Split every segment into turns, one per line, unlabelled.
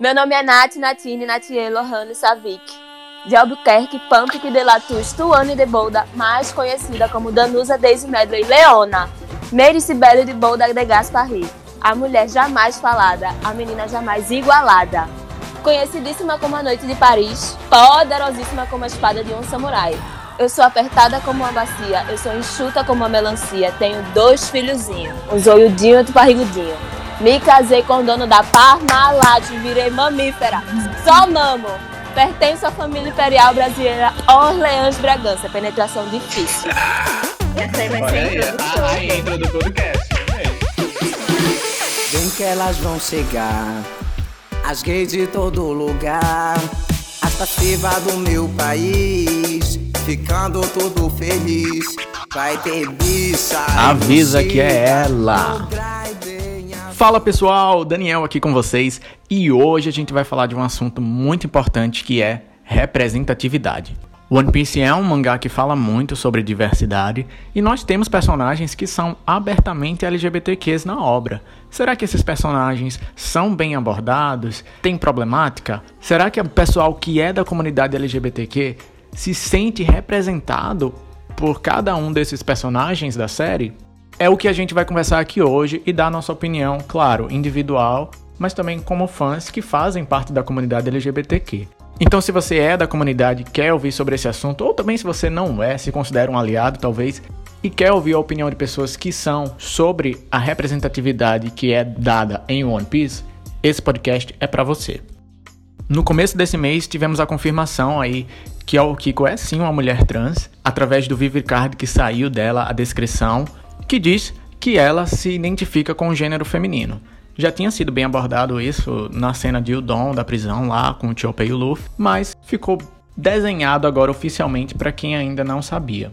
Meu nome é Nath Natine Natie Lohane Savik, de Albuquerque, Pampique de Latus, Tuane de Bolda, mais conhecida como Danusa Daisy Medley Leona, Mary Sibeli de Bolda de Gasparri, a mulher jamais falada, a menina jamais igualada. Conhecidíssima como a Noite de Paris, poderosíssima como a espada de um samurai. Eu sou apertada como uma bacia, eu sou enxuta como uma melancia, tenho dois filhozinhos, um zoiudinho e outro parrigudinho. Me casei com o dono da Parmalat, virei mamífera. Só mamo. Pertenço à família imperial brasileira Orleans Bragança. Penetração difícil.
Essa aí vai Olha ser
aí, a, a intro do podcast.
Vem que elas vão chegar, as gays de todo lugar, as passivas do meu país, ficando tudo feliz. Vai ter bicha.
Avisa que é ela. Fala pessoal, Daniel aqui com vocês e hoje a gente vai falar de um assunto muito importante que é representatividade. One Piece é um mangá que fala muito sobre diversidade e nós temos personagens que são abertamente LGBTQs na obra. Será que esses personagens são bem abordados? Tem problemática? Será que o pessoal que é da comunidade LGBTQ se sente representado por cada um desses personagens da série? É o que a gente vai conversar aqui hoje e dar nossa opinião, claro, individual, mas também como fãs que fazem parte da comunidade LGBTQ. Então, se você é da comunidade quer ouvir sobre esse assunto, ou também se você não é, se considera um aliado, talvez, e quer ouvir a opinião de pessoas que são sobre a representatividade que é dada em One Piece, esse podcast é para você. No começo desse mês, tivemos a confirmação aí que a Okiko é sim uma mulher trans, através do Vivicard que saiu dela a descrição que diz que ela se identifica com o gênero feminino. Já tinha sido bem abordado isso na cena de Udon da prisão lá com o Chopper e o Luffy, mas ficou desenhado agora oficialmente para quem ainda não sabia.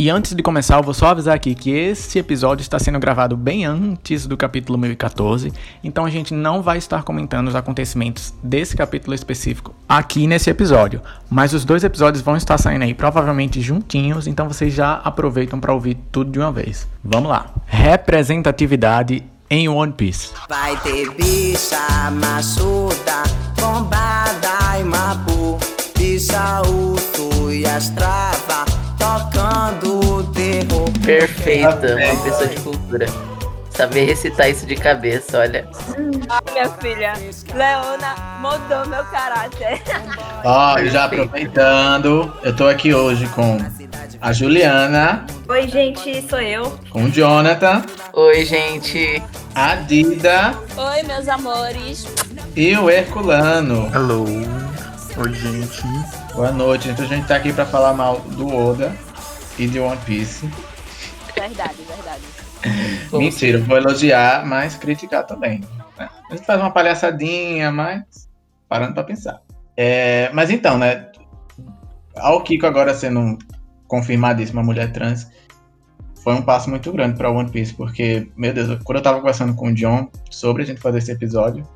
E antes de começar, eu vou só avisar aqui que esse episódio está sendo gravado bem antes do capítulo 1014, então a gente não vai estar comentando os acontecimentos desse capítulo específico aqui nesse episódio, mas os dois episódios vão estar saindo aí provavelmente juntinhos, então vocês já aproveitam para ouvir tudo de uma vez. Vamos lá. Representatividade em One Piece.
Vai ter bicha machuda, bombada e mabu, bicha uto e as tocando terror.
Perfeita, uma pessoa de cultura. Saber recitar isso de cabeça, olha.
Ah, minha filha, Leona mudou meu caráter.
Ó, já aproveitando, eu tô aqui hoje com a Juliana.
Oi, gente, sou eu.
Com o Jonathan.
Oi, gente.
A Dida.
Oi, meus amores.
E o Herculano.
Hello. Oi, gente.
Boa noite. Então a gente tá aqui pra falar mal do Oda e de One Piece.
Verdade, verdade.
Mentira, vou elogiar, mas criticar também. Né? A gente faz uma palhaçadinha, mas parando pra pensar. É, mas então, né? Ao Kiko agora sendo confirmadíssima mulher trans, foi um passo muito grande para One Piece, porque, meu Deus, quando eu tava conversando com o John sobre a gente fazer esse episódio,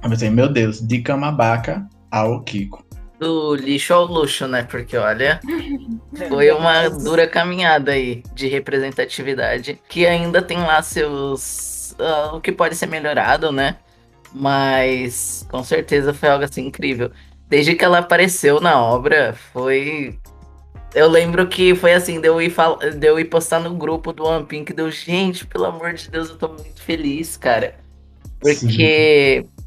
eu pensei, meu Deus, de Camabaca ao Kiko.
Do lixo ao luxo, né? Porque olha, foi uma dura caminhada aí de representatividade que ainda tem lá seus. Uh, o que pode ser melhorado, né? Mas com certeza foi algo assim incrível. Desde que ela apareceu na obra, foi. Eu lembro que foi assim, deu ir, fal... deu ir postar no grupo do One Pink, deu, gente, pelo amor de Deus, eu tô muito feliz, cara. Porque Sim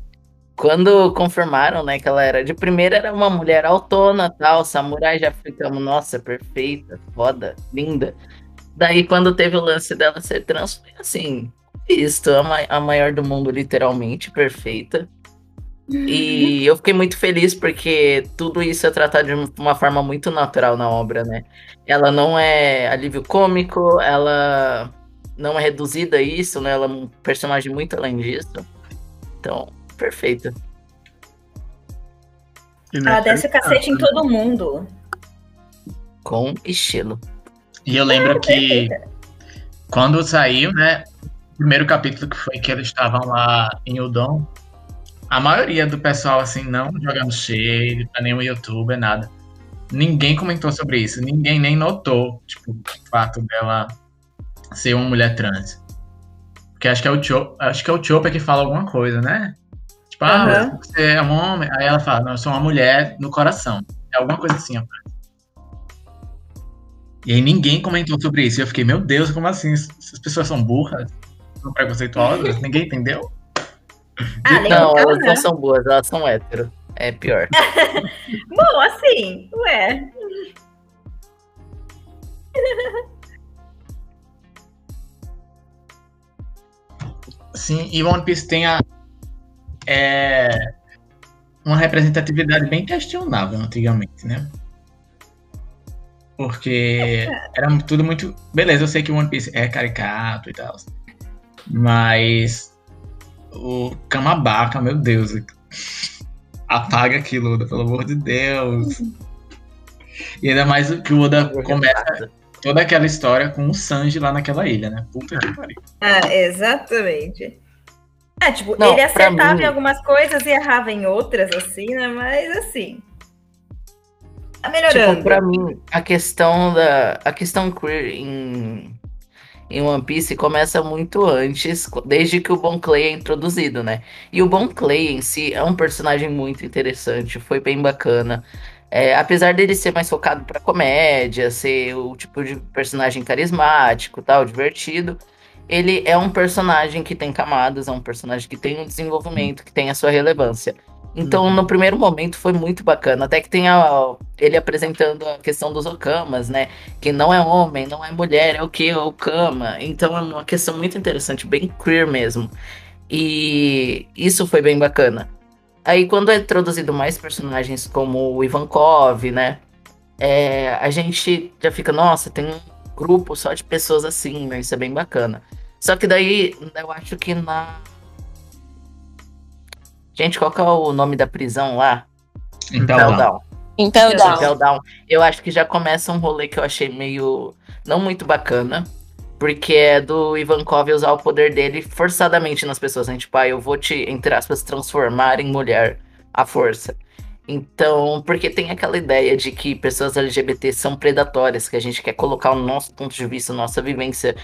quando confirmaram, né, que ela era de primeira era uma mulher autona, tal, samurai já ficamos, nossa, perfeita, foda, linda. Daí quando teve o lance dela ser trans, foi assim, isto, a, ma a maior do mundo, literalmente, perfeita. E eu fiquei muito feliz porque tudo isso é tratado de uma forma muito natural na obra, né? Ela não é alívio cômico, ela não é reduzida a isso, né? Ela é um personagem muito além disso. Então, perfeita.
Ela desce o cacete em todo mundo.
Com estilo.
E eu lembro que quando saiu, né? O primeiro capítulo que foi que eles estavam lá em Udon, a maioria do pessoal, assim, não jogando shade pra nenhum youtuber, nada. Ninguém comentou sobre isso, ninguém nem notou, tipo, o fato dela ser uma mulher trans. Porque Que acho que é o Chopper, acho que é o Chopper que fala alguma coisa, né? Tipo, ah,
Aham.
você é um homem. Aí ela fala, não, eu sou uma mulher no coração. É alguma coisa assim, ó. E aí ninguém comentou sobre isso. E eu fiquei, meu Deus, como assim? Essas pessoas são burras? São preconceituosas? ninguém entendeu?
Ah,
Não, elas
né?
não são boas, elas são hétero. É pior.
Bom, assim, ué.
Sim, e One Piece tem a, é, uma representatividade bem questionável antigamente, né? Porque era tudo muito. Beleza, eu sei que o One Piece é caricato e tal. Mas o Kamabaka, meu Deus. Apaga aquilo, Oda, pelo amor de Deus. E ainda mais que o Oda começa toda aquela história com o Sanji lá naquela ilha, né? Puta que pariu.
Ah, exatamente. É, tipo,
Não,
ele acertava
mim-
em algumas coisas e errava em outras, assim, né? Mas assim. Tá melhorando.
Tipo, pra mim, a questão da. A questão queer em, em One Piece começa muito antes, desde que o Bon Clay é introduzido, né? E o Bon Clay em si é um personagem muito interessante, foi bem bacana. É, apesar dele ser mais focado pra comédia, ser o tipo de personagem carismático, tal, divertido, ele é um personagem que tem camadas, é um personagem que tem um desenvolvimento, que tem a sua relevância. Então, no primeiro momento foi muito bacana, até que tem a- ele apresentando a questão dos okamas, né? Que não é homem, não é mulher, é o que? É o kama. Então é uma questão muito interessante, bem queer mesmo. E isso foi bem bacana. Aí quando é introduzido mais personagens como o Ivankov, né? é, a gente já fica, nossa, tem um grupo só de pessoas assim, né? Isso é bem bacana. Só que daí eu acho que na. Gente, qual que é o nome da prisão lá?
Então, não.
Down.
Então, dá.
Impel Down. Eu acho que já começa um rolê que eu achei meio. não muito bacana. Porque é do Ivankov usar o poder dele forçadamente nas pessoas, né? Tipo, ah, eu vou te, entre aspas, transformar em mulher à força. Então, porque tem aquela ideia de que pessoas LGBT são predatórias, que a gente quer colocar o nosso ponto de vista, nossa vivência,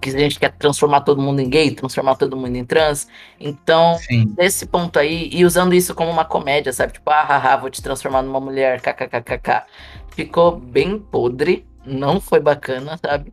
que a gente quer transformar todo mundo em gay, transformar todo mundo em trans. Então,
Sim.
desse ponto aí, e usando isso como uma comédia, sabe? Tipo, ah, haha, vou te transformar numa mulher, kkkk. Ficou bem podre, não foi bacana, sabe?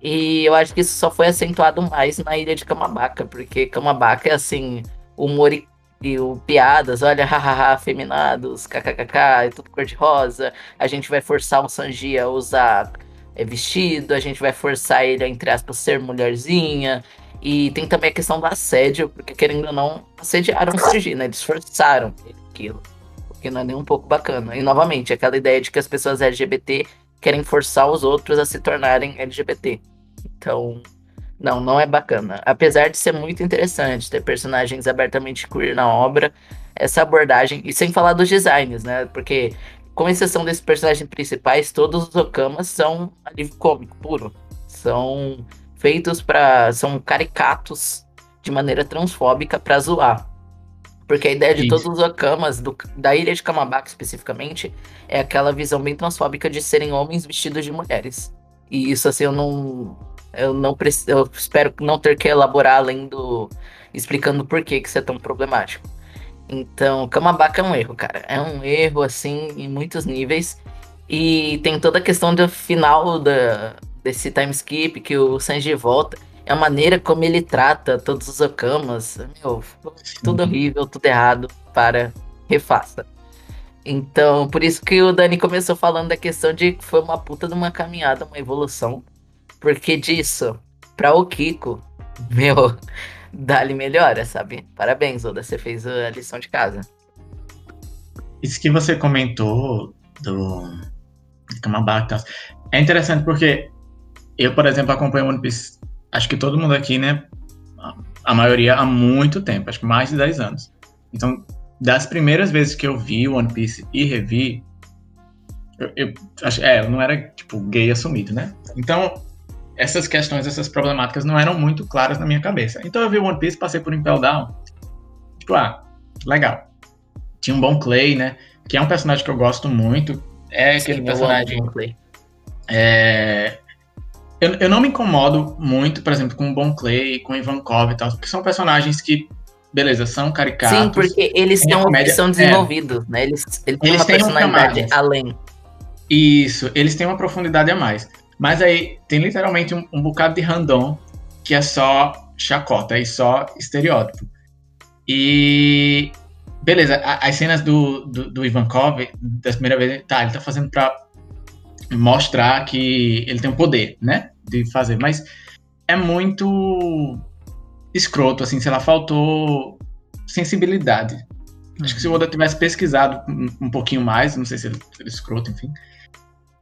E eu acho que isso só foi acentuado mais na ilha de Camabaca, porque Camabaca é assim, humor e, e o piadas, olha, hahaha, afeminados, kkkk, é tudo cor-de-rosa, a gente vai forçar o Sanji a usar é, vestido, a gente vai forçar ele a, entre aspas, ser mulherzinha, e tem também a questão do assédio, porque querendo ou não, assediaram o Sanji, né? Eles forçaram aquilo. O que não é nem um pouco bacana. E novamente, aquela ideia de que as pessoas LGBT querem forçar os outros a se tornarem LGBT. Então, não, não é bacana. Apesar de ser muito interessante ter personagens abertamente queer na obra, essa abordagem, e sem falar dos designs, né? Porque, com exceção desses personagens principais, todos os Okamas são alívio cômico puro. São feitos para são caricatos de maneira transfóbica pra zoar. Porque a ideia de todos os Okamas, do- da ilha de Kamabaka especificamente, é aquela visão bem transfóbica de serem homens vestidos de mulheres. E isso assim eu não eu não preciso, eu espero não ter que elaborar além do explicando por que que isso é tão problemático. Então, Kamabaka é um erro, cara. É um erro assim em muitos níveis e tem toda a questão do final da desse time skip que o Sanji volta. É a maneira como ele trata todos os Okamas. Meu, tudo horrível, tudo errado. Para, refaça. Então, por isso que o Dani começou falando da questão de que foi uma puta de uma caminhada, uma evolução. Porque disso, pra o Kiko, meu, dá-lhe melhora, sabe? Parabéns, Oda, você fez a lição de casa.
Isso que você comentou do Kamabaka e tal, é interessante porque eu, por exemplo, acompanho One Piece, acho que todo mundo aqui, né? a- A maioria há muito tempo, acho que mais de 10 anos. Então, das primeiras vezes que eu vi One Piece e revi, eu, eu acho, é, eu não era tipo gay assumido, né? Então, essas questões, essas problemáticas não eram muito claras na minha cabeça. Então eu vi One Piece, passei por Impel Down, tipo, ah, legal. Tinha um bom Clay, né? Que é um personagem que eu gosto muito. É aquele
Sim,
personagem é, Eu, eu não me incomodo muito, por exemplo, com o Bon Clay, com o Ivankov e tal, porque são personagens que, beleza, são caricatos.
Sim, porque eles
Tem a
são,
comédia-
são
é.
desenvolvidos, né? Eles, eles têm
Eles
uma
têm um
personalidade
camadas.
além.
Isso, eles têm uma profundidade a mais. Mas aí tem literalmente um, um bocado de random que é só chacota e só estereótipo. E. Beleza, a- as cenas do, do, do Ivankov, da primeira vez, tá, ele tá fazendo pra mostrar que ele tem o poder, né? De fazer, mas é muito escroto, assim, sei lá, faltou sensibilidade. Acho que se o Oda tivesse pesquisado um, um pouquinho mais, não sei se ele, se ele é escroto, enfim.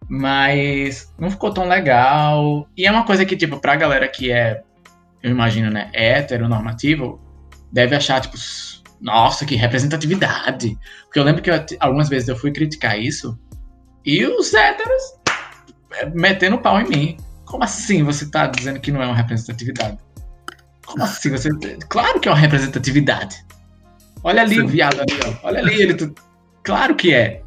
Mas não ficou tão legal. E é uma coisa que, tipo, pra galera que é, eu imagino, né, heteronormativo, deve achar, tipo, nossa, que representatividade. Porque eu lembro que eu- algumas vezes eu fui criticar isso e os héteros é, metendo pau em mim. Como assim você tá dizendo que não é uma representatividade? Como assim você. Claro que é uma representatividade. Olha ali o viado ali, ó. Olha ali ele. tu- Claro que é.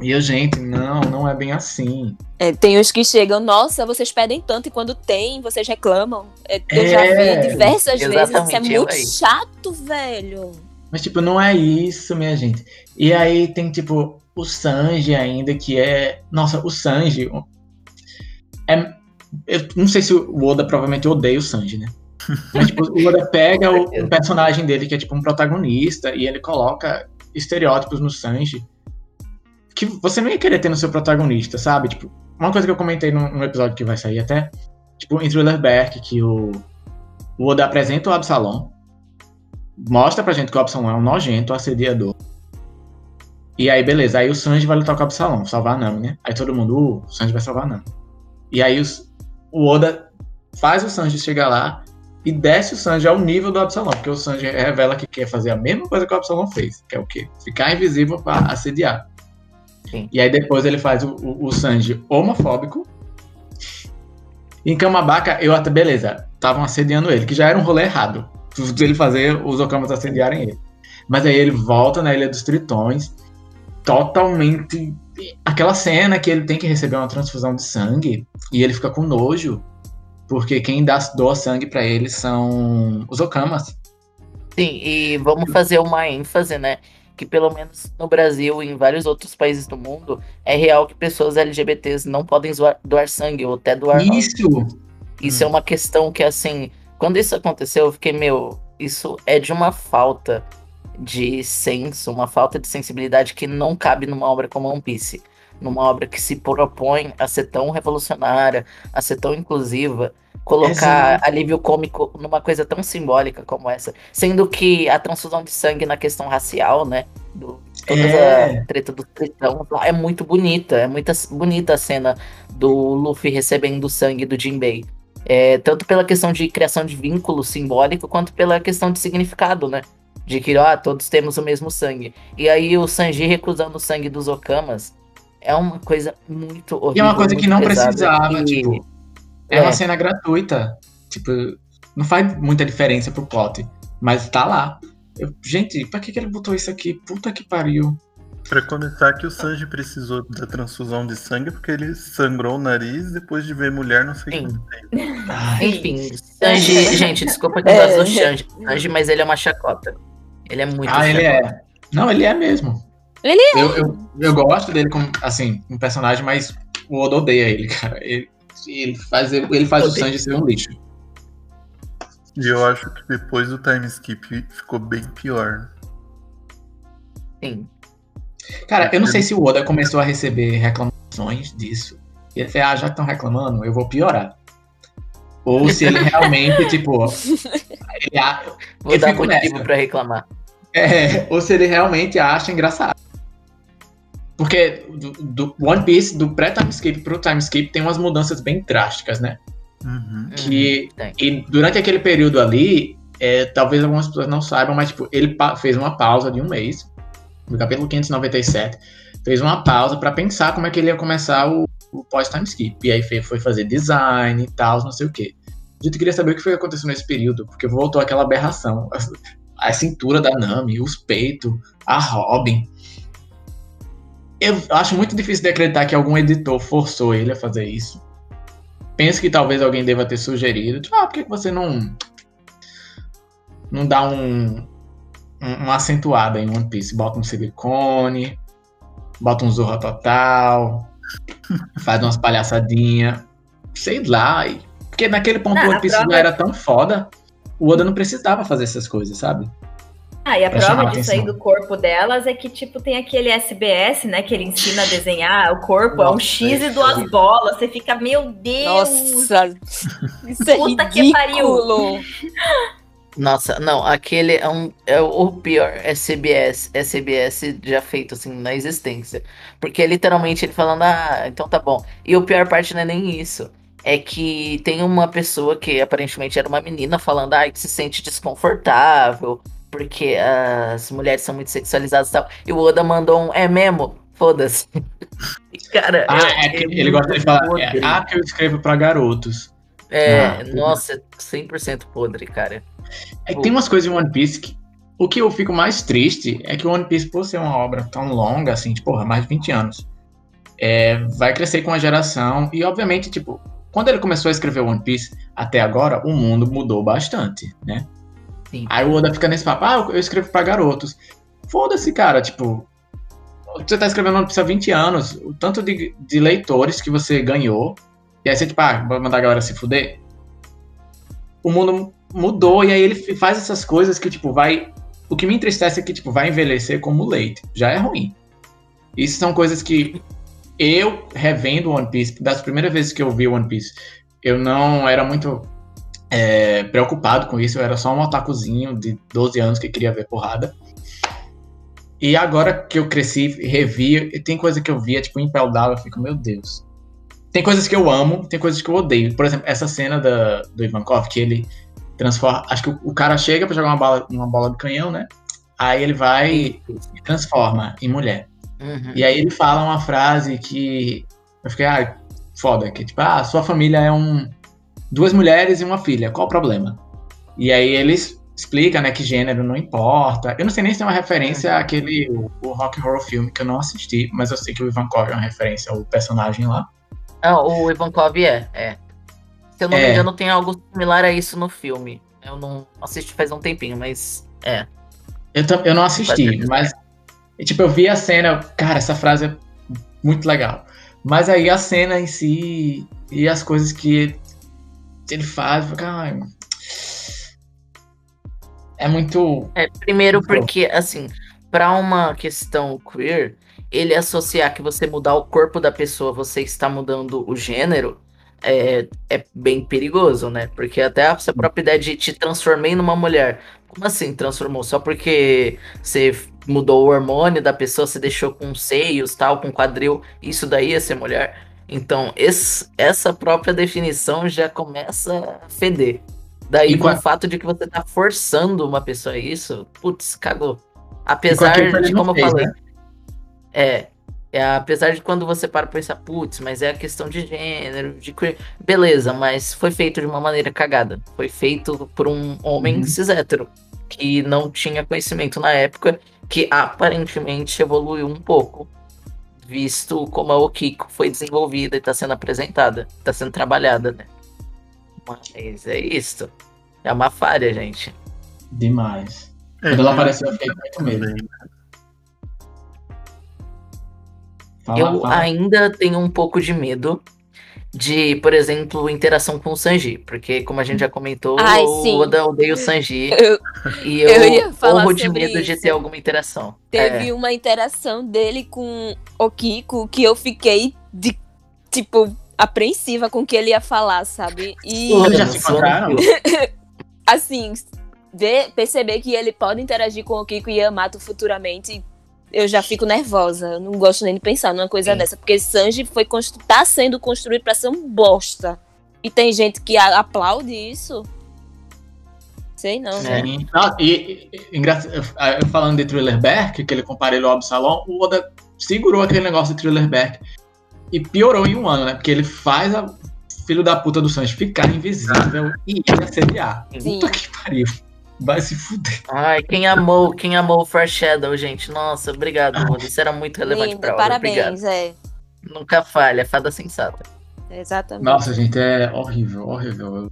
E eu, gente, não, não é bem assim.
É, tem os que chegam, nossa, vocês pedem tanto e quando tem, vocês reclamam. É, eu já
É,
vi diversas vezes, isso é muito
aí.
chato, velho.
Mas, tipo, não é isso, minha gente. E aí tem, tipo, o Sanji ainda, que é. Nossa, o Sanji. É... Eu não sei se o Oda provavelmente odeia o Sanji, né? Mas, tipo, o Oda pega o, o personagem dele, que é, tipo, um protagonista, e ele coloca estereótipos no Sanji que você não ia querer ter no seu protagonista, sabe? Tipo, uma coisa que eu comentei num, num episódio que vai sair até, tipo, em Thriller Bark, que o, o Oda apresenta o Absalom, mostra pra gente que o Absalom é um nojento assediador. E aí, beleza, aí o Sanji vai lutar com o Absalom, salvar a Nami, né? Aí todo mundo, uh, o Sanji vai salvar a Nami. E aí os- o Oda faz o Sanji chegar lá e desce o Sanji ao nível do Absalom, porque o Sanji revela que quer fazer a mesma coisa que o Absalom fez, que é o quê? Ficar invisível pra assediar.
Sim.
E aí depois ele faz o, o, o Sanji homofóbico. Em Kamabaka, eu até, beleza, estavam assediando ele, que já era um rolê errado. Ele fazer os Okamas assediarem ele. Mas aí ele volta na Ilha dos Tritões, totalmente. Aquela cena que ele tem que receber uma transfusão de sangue e ele fica com nojo, porque quem dá, doa sangue pra ele são os Okamas.
Sim, e vamos fazer uma ênfase, né? Que pelo menos no Brasil e em vários outros países do mundo, é real que pessoas LGBTs não podem zoar- doar sangue ou até doar.
Isso!
Isso é uma questão que, assim, quando isso aconteceu, eu fiquei, meu, isso é de uma falta de senso, uma falta de sensibilidade que não cabe numa obra como One Piece. Numa obra que se propõe a ser tão revolucionária, a ser tão inclusiva, colocar
Exato.
alívio cômico numa coisa tão simbólica como essa. Sendo que a transfusão de sangue na questão racial, né? Do, toda
É.
a treta do tritão lá é muito bonita. É muito bonita a cena do Luffy recebendo o sangue do Jinbei. É, tanto pela questão de criação de vínculo simbólico, quanto pela questão de significado, né? De que, ah, todos temos o mesmo sangue. E aí o Sanji recusando o sangue dos Okamas é uma coisa muito horrível.
E é uma coisa que não
pesada,
precisava,
e-
tipo. É,
É.
uma cena gratuita. Tipo, não faz muita diferença pro plot. Mas tá lá. Eu- gente, pra que, que ele botou isso aqui? Puta que pariu.
Pra começar que o Sanji precisou da transfusão de sangue porque ele sangrou o nariz depois de ver mulher não sei quanto tempo.
Enfim, Sanji, gente, desculpa que eu
É.
do Sanji, Sanji, mas ele é uma chacota. Ele é muito
ah, ele
chacota.
é. Não, ele é mesmo.
Ele
é. Eu, eu, eu gosto dele como, assim, um personagem, mas o Oda odeia ele, cara. Ele, ele faz, ele faz o. Sanji ser um lixo.
E eu acho que depois do time skip ficou bem pior.
Sim.
Cara, eu não sei se o Oda começou a receber reclamações disso. E ele falou, ah, já que estão reclamando, eu vou piorar. Ou se ele realmente, tipo. ele
Vou
Eu
dar motivo
nessa.
pra reclamar.
é, ou se ele realmente acha engraçado. Porque do, do One Piece, do pré-time skip pro time skip, tem umas mudanças bem drásticas, né?
Uhum.
Que
Hum, tem.
E durante aquele período ali, é, talvez algumas pessoas não saibam, mas tipo, ele fez uma pausa de um mês, no capítulo 597, fez uma pausa pra pensar como é que ele ia começar o, o pós-time skip. E aí foi fazer design e tal, não sei o quê. A gente queria saber o que foi que aconteceu nesse período, porque voltou aquela aberração. A, a cintura da Nami, os peitos, a Robin. Eu acho muito difícil de acreditar que algum editor forçou ele a fazer isso. penso que talvez alguém deva ter sugerido. Tipo, ah, por que você não. Não dá um. um uma acentuada em One Piece? Bota um silicone, bota um Zorra Total, faz umas palhaçadinhas. Sei lá. e- Porque naquele ponto
Ah,
One Piece
prova-
já era tão foda, o Oda não precisava fazer essas coisas, sabe?
Ah, e a prova disso aí
atenção.
do corpo delas é que, tipo, tem aquele SBS, né? Que ele ensina a desenhar o corpo, é um
Nossa,
X e
isso
duas bolas. Você fica, meu Deus!
Nossa, isso é
Puta que
ridículo.
Nossa, não, aquele é, um, é o pior SBS, SBS já feito assim na existência. Porque é literalmente ele falando, ah, então tá bom. E o pior parte não é nem isso. É que tem uma pessoa que aparentemente era uma menina falando, ah, que se sente desconfortável, porque as mulheres são muito sexualizadas e tal. E o Oda mandou um, é mesmo? Foda-se. Cara,
Ah, é que ele gosta de falar. É, ah, que eu escrevo pra garotos.
É,
Ah,
nossa, 100% podre, cara.
É que tem umas coisas em One Piece que. O que eu fico mais triste é que o One Piece, por ser uma obra tão longa, assim, tipo, porra, mais de 20 anos, é, vai crescer com a geração. E, obviamente, tipo, quando ele começou a escrever One Piece, até agora, o mundo mudou bastante, né?
Sim.
Aí o Oda fica nesse papo, ah, eu escrevo pra garotos. Foda-se, cara, tipo. Você tá escrevendo One Piece há 20 anos, o tanto de, de leitores que você ganhou, e aí você, tipo, ah, vai mandar a galera se fuder. O mundo mudou, e aí ele faz essas coisas que, tipo, vai. O que me entristece é que, tipo, vai envelhecer como leite. Já é ruim. Isso são coisas que eu, revendo One Piece, das primeiras vezes que eu vi One Piece, eu não era muito é, preocupado com isso, eu era só um otakuzinho de 12 anos que queria ver porrada. E agora que eu cresci, revi, e tem coisa que eu via, tipo, Down, eu fico, meu Deus. Tem coisas que eu amo, tem coisas que eu odeio. Por exemplo, essa cena da, do Ivankov, que ele transforma. Acho que o, o cara chega pra jogar uma bola, uma bola de canhão, né? Aí ele vai e transforma em mulher.
Uhum.
E aí ele fala uma frase que eu fiquei, ah, foda, que tipo, ah, sua família é um duas mulheres e uma filha, qual o problema? E aí eles explica, né, que gênero não importa. Eu não sei nem se é uma referência àquele o, o Rock Horror Film que eu não assisti, mas eu sei que o Ivankov é uma referência ao personagem lá.
Ah, o Ivankov é, é. Se eu não me
É.
engano, tem algo similar a isso no filme. Eu não assisti faz um tempinho, mas é.
Eu, eu não assisti, mas tipo, eu vi a cena, cara, essa frase é muito legal. Mas aí a cena em si e as coisas que ele faz, ai, é muito
É, primeiro porque, assim, pra uma questão queer, ele associar que você mudar o corpo da pessoa, você está mudando o gênero, é, é bem perigoso, né? Porque até a sua própria ideia de te transformei numa mulher. Como assim transformou? Só porque você mudou o hormônio da pessoa, você deixou com seios, tal, com quadril, isso daí ia ser mulher? Então, esse- essa própria definição já começa a feder. Daí,
E
com o fato de que você tá forçando uma pessoa a isso, putz, cagou. Apesar de, como eu
fez,
falei,
né?
é, é, apesar de quando você para pra pensar, putz, mas é a questão de gênero, de beleza, mas foi feito de uma maneira cagada. Foi feito por um homem
Uhum.
cis hétero, que não tinha conhecimento na época, que aparentemente evoluiu um pouco, visto como a Okiko foi desenvolvida e tá sendo apresentada, tá sendo trabalhada, né? Mas é isso. É uma falha, gente.
demais.
É,
Quando ela
tem
apareceu, eu fiquei com muito medo.
também.
Fala,
eu
fala.
ainda tenho um pouco de medo de, por exemplo, interação com o Sanji, porque como a gente já comentou,
Ai,
o
sim.
Oda odeia o Sanji
Eu-
e eu,
eu ia falar
morro de medo de
isso.
ter alguma interação.
Teve
É,
uma interação dele com o Kiko que eu fiquei de tipo apreensiva com o que ele ia falar, sabe? E
Eles já se encontraram?
assim, ver, perceber que ele pode interagir com o Kiko e Yamato futuramente, eu já fico nervosa. Eu não gosto nem de pensar numa coisa
Sim.
dessa, porque Sanji foi constru tá sendo construído pra ser um bosta. E tem gente que aplaude isso. Sei não, né?
É.
Não, e, e- falando de Thriller Berk, que ele comparou ele ao Absalom, o Oda segurou aquele negócio de Thriller Berk e piorou em um ano, né? Porque ele faz a filho da puta do Sanji ficar invisível e ir assediar.
Sim.
Puta que pariu. Vai se fuder.
Ai, quem amou, quem amou o Foreshadow, gente. Nossa, obrigado, Oda. Isso era muito relevante
Lindo,
pra
parabéns,
Obrigado.
é.
Nunca falha, fada sensata.
Exatamente.
Nossa, gente, é horrível, horrível.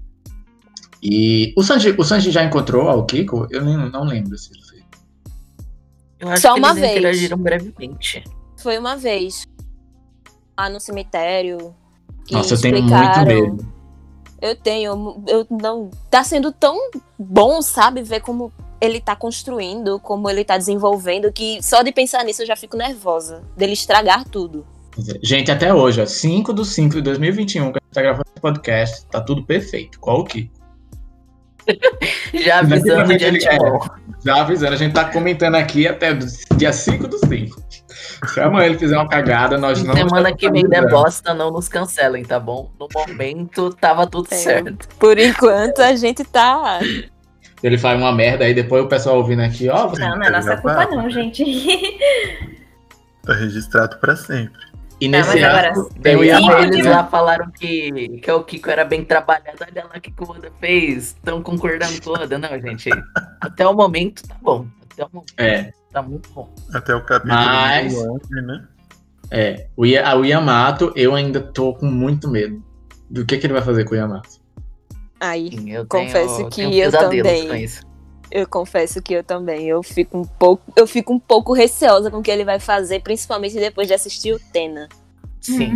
E o Sanji, o Sanji já encontrou ao Kiko? Eu nem, não lembro se ele fez.
Eu acho
Só
que
uma
eles
vez.
interagiram brevemente.
Foi uma vez. Lá no cemitério. que
Nossa, eu tenho muito medo.
Eu tenho. Eu não. Tá sendo tão bom, sabe? Ver como ele tá construindo, como ele tá desenvolvendo, que só de pensar nisso eu já fico nervosa. Dele estragar tudo.
Gente, até hoje, ó, 5 do 5 de 2021, que a gente tá gravando esse podcast, tá tudo perfeito. Qual o Kiko?
Já avisando de antemão.
Já avisando, a gente tá comentando aqui até dia 5 do 5. Se amanhã ele fizer uma cagada, nós não.
Semana que vem der bosta, não nos cancelem, tá bom? No momento tava tudo
É.
certo.
Por enquanto a gente tá.
Ele faz uma merda aí, depois o pessoal ouvindo aqui, ó.
Não, não é nossa culpa não, gente.
Tá registrado pra sempre.
E
Não,
nesse
mas agora-
tem o Yamato.
eles lá falaram que, que o Kiko era bem trabalhado. Olha lá o que, o Oda fez. Estão concordando com o Oda. Não, gente. Até o momento tá bom. Até o momento
É,
tá muito bom.
Até o capítulo
Mas-
11, né?
é. O, Ya- o Yamato, eu ainda tô com muito medo. Do que, que ele vai fazer com o Yamato.
Aí. Confesso
tenho,
que
tenho
eu também. Eu confesso que eu também. Eu fico um pouco. Eu fico um pouco receosa com o que ele vai fazer, principalmente depois de assistir o Tena.
Sim.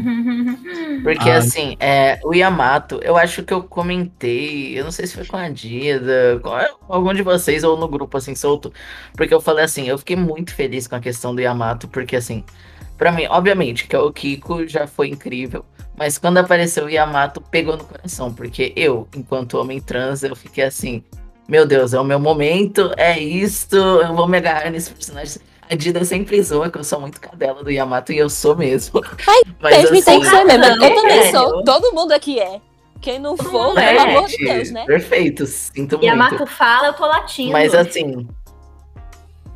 Porque
Ah.
assim, é, o Yamato, eu acho que eu comentei, eu não sei se foi com a Dida, com algum de vocês ou no grupo assim solto, porque eu falei assim, eu fiquei muito feliz com a questão do Yamato, porque assim, pra mim, obviamente, que é o Kiko já foi incrível, mas quando apareceu o Yamato, pegou no coração, porque eu, enquanto homem trans, eu fiquei assim, meu Deus, é o meu momento, é isto, eu vou me agarrar nesse personagem. A Dida sempre zoa que eu sou muito cadela do Yamato e eu sou mesmo.
Ai,
Mas,
tem, tem
assim,
que ser mesmo. Eu também sou. Todo mundo aqui é. Quem não for,
É,
pelo amor de Deus, né?
Perfeito, sinto
a
muito.
Mato fala, eu tô latindo.
Mas assim.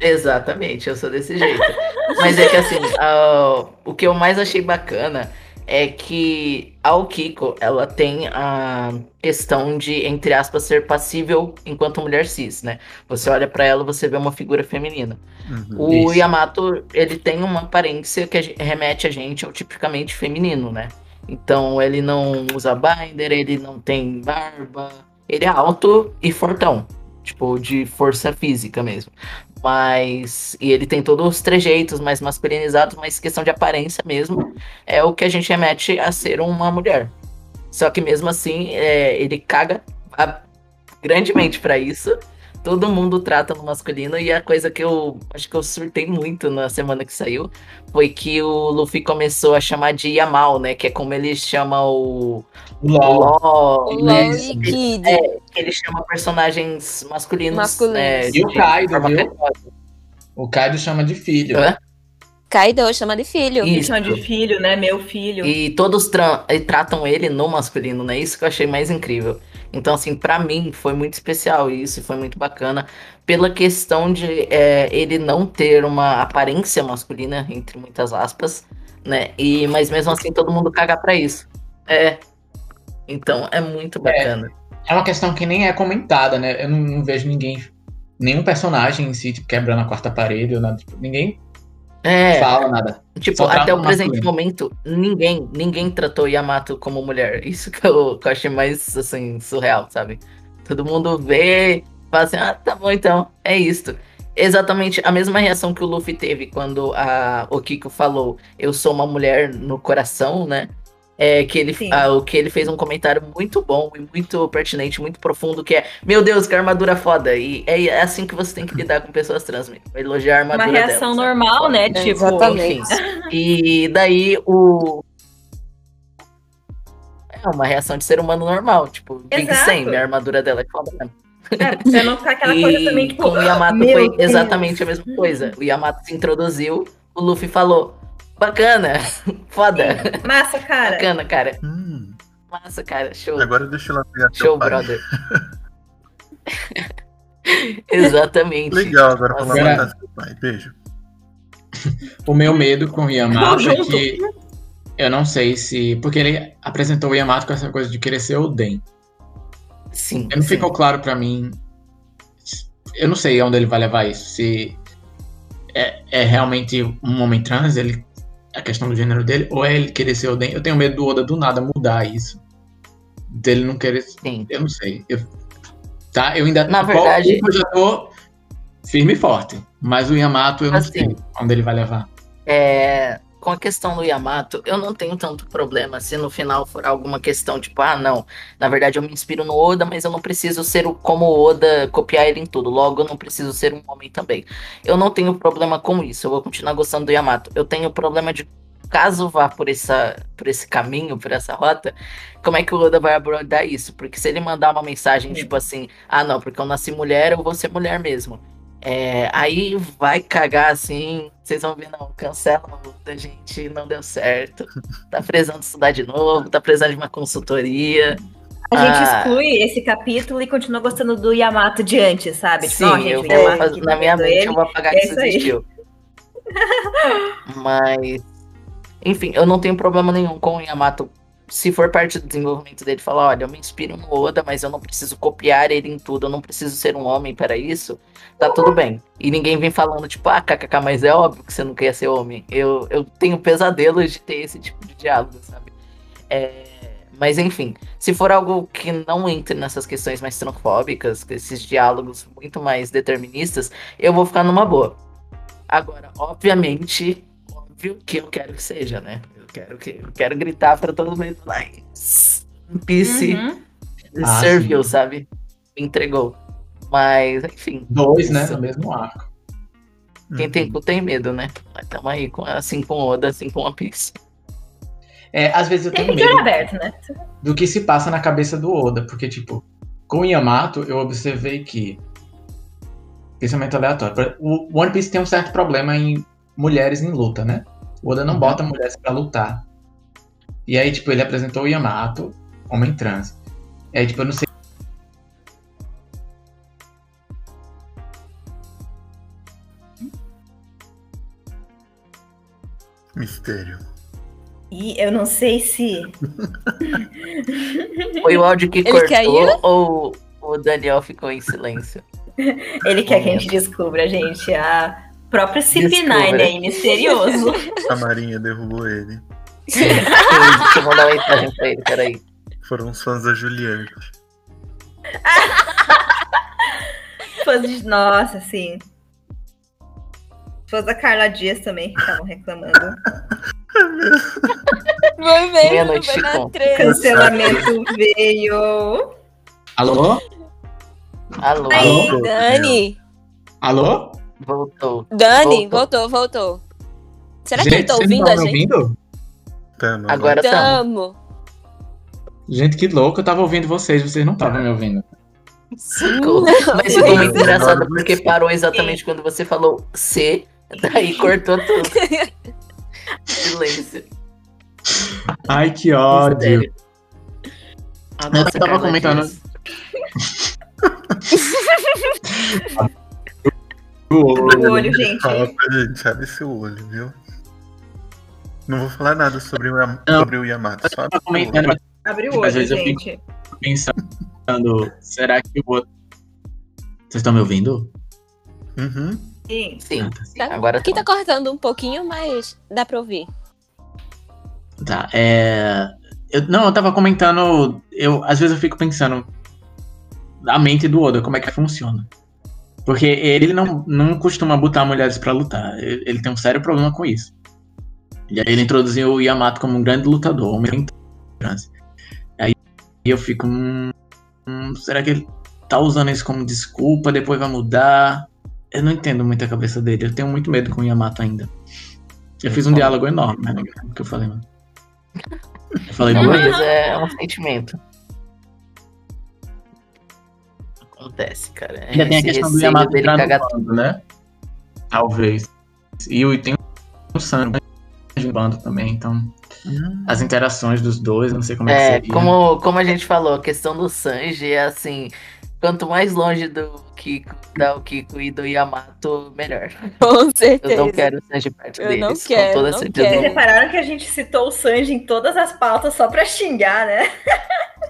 Exatamente, eu sou desse jeito. Mas é que assim, ah, o que eu mais achei bacana é que a Okiko, ela tem a questão de, entre aspas, ser passível enquanto mulher cis, né? Você olha pra ela, você vê uma figura feminina.
Uhum.
O
Isso.
Yamato, ele tem uma aparência que remete a gente ao tipicamente feminino, né? Então ele não usa binder, ele não tem barba, ele é alto e fortão, tipo de força física mesmo. Mas e ele tem todos os trejeitos mais masculinizados, mas questão de aparência mesmo é o que a gente remete a ser uma mulher. Só que mesmo assim, é, ele caga a- grandemente pra isso. Todo mundo trata no masculino e a coisa que eu acho que eu surtei muito na semana que saiu foi que o Luffy começou a chamar de Yamal, né? Que é como ele chama o,
LOL.
LOL,
O
né?
LOL e Kid.
É, ele chama personagens masculinos.
Masculinos.
é,
E o Kaido. O Kaido chama de filho.
Hã?
Kaido chama de filho.
Isso.
Chama de filho, né? Meu filho.
E todos tra- tratam ele no masculino, né? Isso que eu achei mais incrível. Então, assim, pra mim foi muito especial isso, foi muito bacana, pela questão de é, ele não ter uma aparência masculina, entre muitas aspas, né? E, mas mesmo assim todo mundo caga pra isso. É. Então é muito bacana.
É uma questão que nem é comentada, né? Eu não, não vejo ninguém, nenhum personagem em si, tipo, quebrando a quarta parede ou nada. Tipo, ninguém
É,
fala nada.
tipo, até o
o
presente
masculino.
momento, ninguém, ninguém tratou Yamato como mulher. Isso que eu, que eu achei mais, assim, surreal, sabe? Todo mundo vê, fala assim, ah, tá bom então, é isto. Exatamente a mesma reação que o Luffy teve quando a Okiko falou, eu sou uma mulher no coração, né? É que ele, ah, o que ele fez um comentário muito bom e muito pertinente, muito profundo, que é, meu Deus, que armadura foda. E é assim que você tem que lidar com pessoas trans, mesmo, elogiar a
Uma
armadura
reação
delas,
normal, né?
É,
Tipo,
exatamente.
Enfim. E daí o. É uma reação de ser humano normal, tipo, Big. Sam, a armadura dela é foda mesmo.
é, você não ficar aquela
e
coisa também, tipo,
com o Yamato
meu
foi
Deus.
exatamente a mesma coisa. O Yamato se introduziu, o Luffy falou, bacana, foda,
massa, cara.
bacana, cara,
Hum,
massa, cara, show,
agora deixa eu lá pegar
show, brother. exatamente.
Legal, agora pra
Nossa.
matar seu pai. Beijo.
O meu medo com o Yamato é que eu não sei se. Porque ele apresentou o Yamato com essa coisa de querer ser o Den.
Sim,
Não
sim.
ficou claro pra mim. Eu não sei aonde ele vai levar isso. Se é, é realmente um homem trans, ele a questão do gênero dele, ou é ele querer ser Oden. Eu tenho medo do Oda do nada mudar isso. Dele não querer.
Sim.
Eu não sei. Eu, tá? Eu ainda.
Na verdade-
Eu já tô firme e forte. Mas o Yamato eu não
Assim.
sei onde ele vai levar.
É, com a questão do Yamato, eu não tenho tanto problema se no final for alguma questão tipo, ah, não, na verdade eu me inspiro no Oda, mas eu não preciso ser o- como o Oda, copiar ele em tudo, logo eu não preciso ser um homem também. Eu não tenho problema com isso, eu vou continuar gostando do Yamato. Eu tenho problema de, caso vá por, essa, por esse caminho, por essa rota, como é que o Oda vai abordar isso? Porque se ele mandar uma mensagem tipo assim, ah, não, porque eu nasci mulher, eu vou ser mulher mesmo. É, aí vai cagar assim, vocês vão ver, não, cancela a luta, gente, não deu certo. Tá precisando estudar de novo, tá precisando de uma consultoria.
A gente
Ah.
exclui esse capítulo e continua gostando do Yamato de antes, sabe? Tipo,
Sim,
ó, gente,
eu vou fazer, na minha mente
ele.
eu vou apagar
é
que isso existiu. Mas, enfim, eu não tenho problema nenhum com o Yamato. Se for parte do desenvolvimento dele, falar, olha, eu me inspiro no Oda, mas eu não preciso copiar ele em tudo, eu não preciso ser um homem para isso, tá tudo bem. E ninguém vem falando, tipo, ah, kkk, mas é óbvio que você não quer ser homem. Eu, eu tenho pesadelos de ter esse tipo de diálogo, sabe? É, mas enfim, se for algo que não entre nessas questões mais transfóbicas, com esses diálogos muito mais deterministas, eu vou ficar numa boa. Agora, obviamente, óbvio que eu quero que seja, né? Eu quero que quero gritar pra todo mundo lá. Piece
Uhum.
Ah,
serviu,
sim.
sabe? Entregou. Mas, enfim,
Dois, né?
Isso.
No mesmo arco.
quem
Uhum.
tem cu tem medo, né? Mas tamo aí, com, assim com Oda, assim com One Piece.
É, às vezes eu
Tem
tenho medo
aberto, né?
do que se passa na cabeça do Oda, porque, tipo, com o Yamato, eu observei que. Pensamento aleatório. O One Piece tem um certo problema em mulheres em luta, né? O Oda não
Uhum.
bota mulheres pra lutar. E aí, tipo, ele apresentou o Yamato, homem trans. E aí, tipo, eu não sei.
Mistério.
E eu não sei se.
Foi o áudio que
Ele
cortou
caiu?
ou o Daniel ficou em silêncio?
Ele quer que a gente descubra, gente. A
Descubra.
CP9 aí, misterioso.
A Marinha derrubou ele.
Deixa eu mandar uma mensagem pra ele, peraí.
Foram os fãs da Juliette.
Fãs de. Nossa, sim. Fãs da Carla Dias também que estavam reclamando.
Foi mesmo, foi na treta.
Cancelamento veio.
Alô?
Alô,
Aí.
alô?
Dani,
Alô?
Voltou.
Dani,
Voltou.
voltou, voltou. Será que ele tá ouvindo a gente?
ouvindo?
Tamo,
Agora tá.
Tamo.
Gente, que louco, eu tava ouvindo vocês, vocês não estavam me ouvindo.
Ficou. Mas ficou muito engraçado porque parou exatamente quando você falou C, daí cortou tudo. Silêncio.
Ai, que ódio.
Mistério. A
Eu
nossa
tava
Carla
O olho, gente.
Fala pra gente, abre seu olho, viu? Não vou falar nada sobre o, Yam-
Não.
sobre o Yamato, só abre
tava
seu olho.
Abre o
Às
olho,
vezes eu fico-
gente.
pensando, será que o outro. Vocês estão me ouvindo?
Uhum.
Sim.
Sim,
Tá-
agora
Aqui
tá.
tá cortando um pouquinho, mas dá pra ouvir.
Tá, é. Eu, não, eu tava comentando. Eu, às vezes eu fico pensando a mente do Oda, como é que funciona. Porque ele não, não costuma botar mulheres pra lutar. Ele, ele tem um sério problema com isso. E aí ele introduziu o Yamato como um grande lutador, homem trans. Aí eu fico. Hum, hum, será que ele tá usando isso como desculpa? Depois vai mudar? Eu não entendo muito a cabeça dele. Eu tenho muito medo com o Yamato ainda. Eu fiz um diálogo enorme, né? Que eu falei, mano. Eu falei
Não, mas é um sentimento. Acontece, cara.
Ainda tem a questão do Yamato
dele cagar
bando, né? Talvez. E o, tem o Sanji no bando também, então. As interações dos dois, não sei como é, que
É,
seria.
como, como a gente falou, a questão do Sanji é assim, quanto mais longe do Kiko, da Kiko e do Yamato, melhor.
Com certeza.
Eu não quero o Sanji perto
Eu
deles,
não
com
quero,
toda
não
certeza.
Vocês
quero.
repararam que a gente citou o Sanji em todas as pautas só pra xingar, né?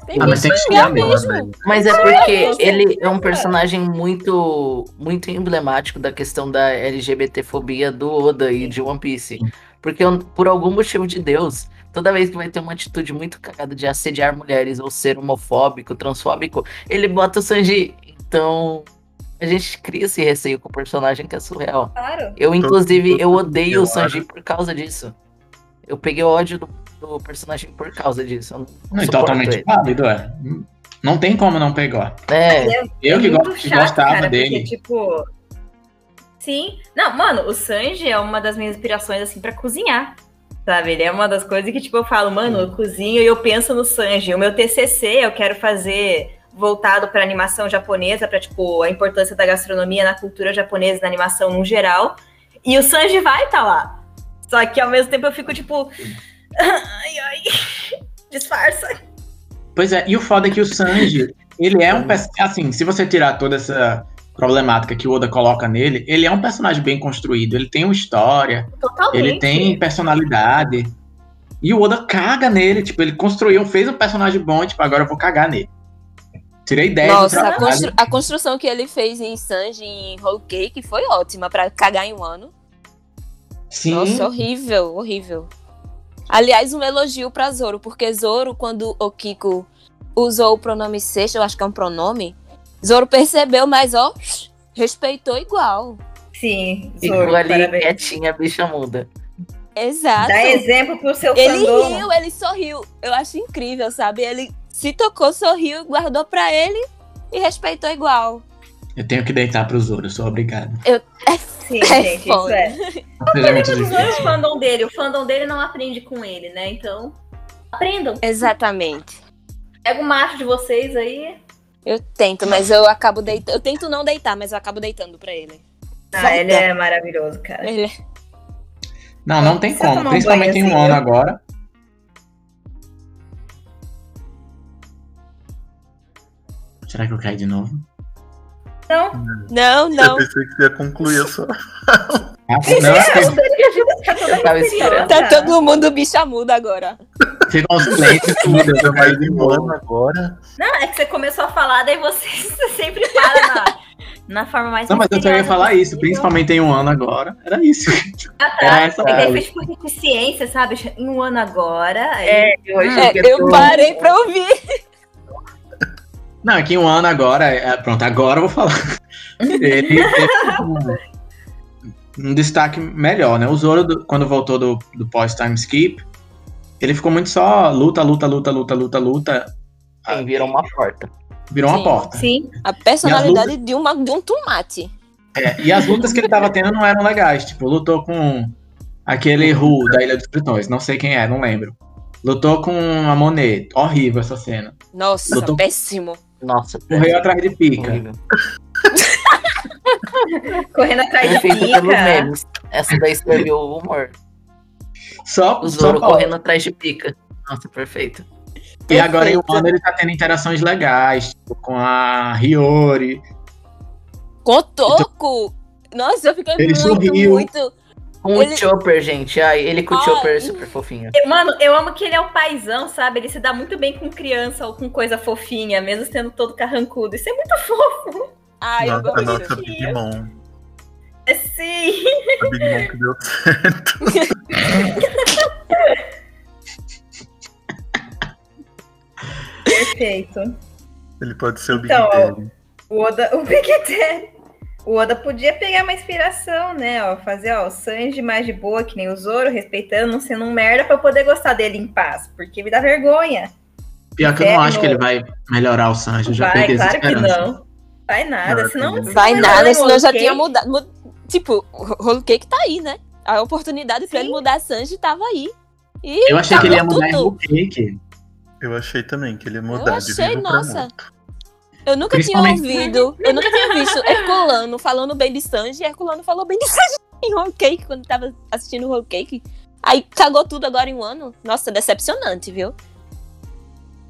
Tem
Ah, mas tem que xingar mesmo.
mesmo.
Mas é porque
com
ele é um personagem muito muito emblemático da questão da LGBTfobia do Oda e de One Piece. Porque eu- por algum motivo de Deus, toda vez que vai ter uma atitude muito cagada de assediar mulheres ou ser homofóbico, transfóbico, ele bota o Sanji. Então, a gente cria esse receio com o personagem que é surreal.
Claro.
Eu, inclusive, eu
todo
odeio
eu
o Sanji por causa disso. Eu peguei ódio do, do personagem por causa disso. Eu não,
Não, e
suporto
totalmente
ele.
válido, é. Não tem como não pegar.
É,
Eu que,
muito
go- que
chato,
gostava
cara,
dele.
Porque, tipo. Sim. Não, mano, o Sanji é uma das minhas inspirações, assim, pra cozinhar. Sabe? Ele é uma das coisas que, tipo, eu falo, mano, eu cozinho e eu penso no Sanji. O meu TCC eu quero fazer voltado pra animação japonesa, pra, tipo, a importância da gastronomia na cultura japonesa e na animação no geral. E o Sanji vai estar lá. Só que ao mesmo tempo eu fico, tipo. Ai, ai. Disfarça.
Pois é, e o foda é que o Sanji, ele é um assim, se você tirar toda essa problemática que o Oda coloca nele, ele é um personagem bem construído, ele tem uma história,
Totalmente.
ele tem personalidade. E o Oda caga nele, tipo, ele construiu, fez um personagem bom, tipo, agora eu vou cagar nele. Tirei 10 do
Nossa, a, constru- a construção que ele fez em Sanji e em Whole Cake foi ótima pra cagar em um ano.
Sim,
Nossa, horrível, horrível. Aliás, um elogio pra Zoro, porque Zoro, quando o Kiko usou o pronome sexto, eu acho que é um pronome, Zoro percebeu, mas ó, respeitou igual.
Sim,
ficou
Zoro,
ali
parabéns.
quietinha, a bicha muda.
Exato.
Dá exemplo pro seu
Ele
fandom.
riu, ele sorriu. Eu acho incrível, sabe? Ele se tocou, sorriu, guardou pra ele e respeitou igual.
eu tenho que deitar pro Zoro, eu sou obrigado.
Sim,
É
gente, isso
foda.
é.
Não seja muito
Não é o fandom dele, o fandom dele não aprende com ele, né? Então, aprendam.
Exatamente.
Pega o macho de vocês aí.
Eu tento, mas eu acabo deitando. Eu tento não deitar, mas eu acabo deitando pra ele.
Ah, ele é maravilhoso, cara.
Ele é
Não, não tem
tomar
como, principalmente em um ano agora. Será que eu caí de novo?
Não,
Não,
Eu
não.
pensei que você ia concluir a sua.
Ah, não,
tá
Eu
misteriosa.
esperando.
Tá todo mundo bicha muda agora.
Os silêncios tudo. Eu caí de
um ano agora.
Não, é que você começou a falar, daí você, você sempre para na, na forma mais
Não, mas eu só ia falar isso, principalmente em um ano agora. Era isso.
Ah, tá.
Era essa
É que tipo deficiência, sabe? Em um ano agora. Aí...
É, eu
É, eu parei pra ouvir.
Não, é que em um ano agora. é, pronto, agora eu vou falar. Ele teve um, um destaque melhor, né? O Zoro, do- quando voltou do, do pós-time skip, ele ficou muito só luta, luta, luta, luta, luta, luta.
Sim, virou uma porta.
Virou uma
Sim.
porta.
Sim.
A personalidade de, uma, de um tomate.
É, e as lutas que ele tava tendo não eram legais. Tipo, lutou com aquele Ru da Ilha dos Tritões. Não sei quem é, não lembro. Lutou com a Monet. Horrível essa cena.
Nossa,
tô-
péssimo.
Nossa,
Correu atrás de pica.
Correndo atrás de pica.
memes. Essa daí serviu o humor.
Só,
O
só
Zoro
falta.
correndo atrás de pica. Nossa, perfeito.
E agora em um
Perfeito.
ano ele tá tendo interações legais, tipo, com a Hiyori.
Cotoco! Nossa, eu fiquei
Ele
muito,
sorriu.
muito.
Com
Ele-
o Chopper, gente. Ai, ele com o. Chopper é super fofinho.
Mano, eu amo que ele é o paizão, sabe? Ele se dá muito bem com criança ou com coisa fofinha, mesmo sendo todo carrancudo. Isso é muito fofo.
Ai, eu
Nossa, a
gosto.
nossa Big Mom.
É sim.
A Big Mom que deu certo.
Perfeito.
Ele pode ser o Big
Então,
Daddy.
O Oda, o Big Daddy. O Oda podia pegar uma inspiração, né? Ó, fazer ó, o Sanji mais de boa, que nem o Zoro, respeitando, não sendo um merda, pra eu poder gostar dele em paz. Porque me dá vergonha.
Pior que eu não
Inferno.
acho que ele vai melhorar o Sanji. Eu já
Vai, claro que não. Vai nada,
Não,
senão.
Vai nada,
eu
senão já tinha mudado. Mu- Tipo, o Whole Cake tá aí, né? A oportunidade pra
Sim.
ele mudar a Sanji tava aí. E
Eu achei que ele ia mudar em
tudo.
Whole Cake.
Eu achei também que ele ia mudar de
achei,
vivo pra
nossa. Eu nunca tinha ouvido, eu nunca tinha visto Herculano falando bem de Sanji, e Herculano falou bem de Sanji em Whole Cake, quando tava assistindo Whole Cake. Aí cagou tudo agora em um ano. Nossa, decepcionante, viu?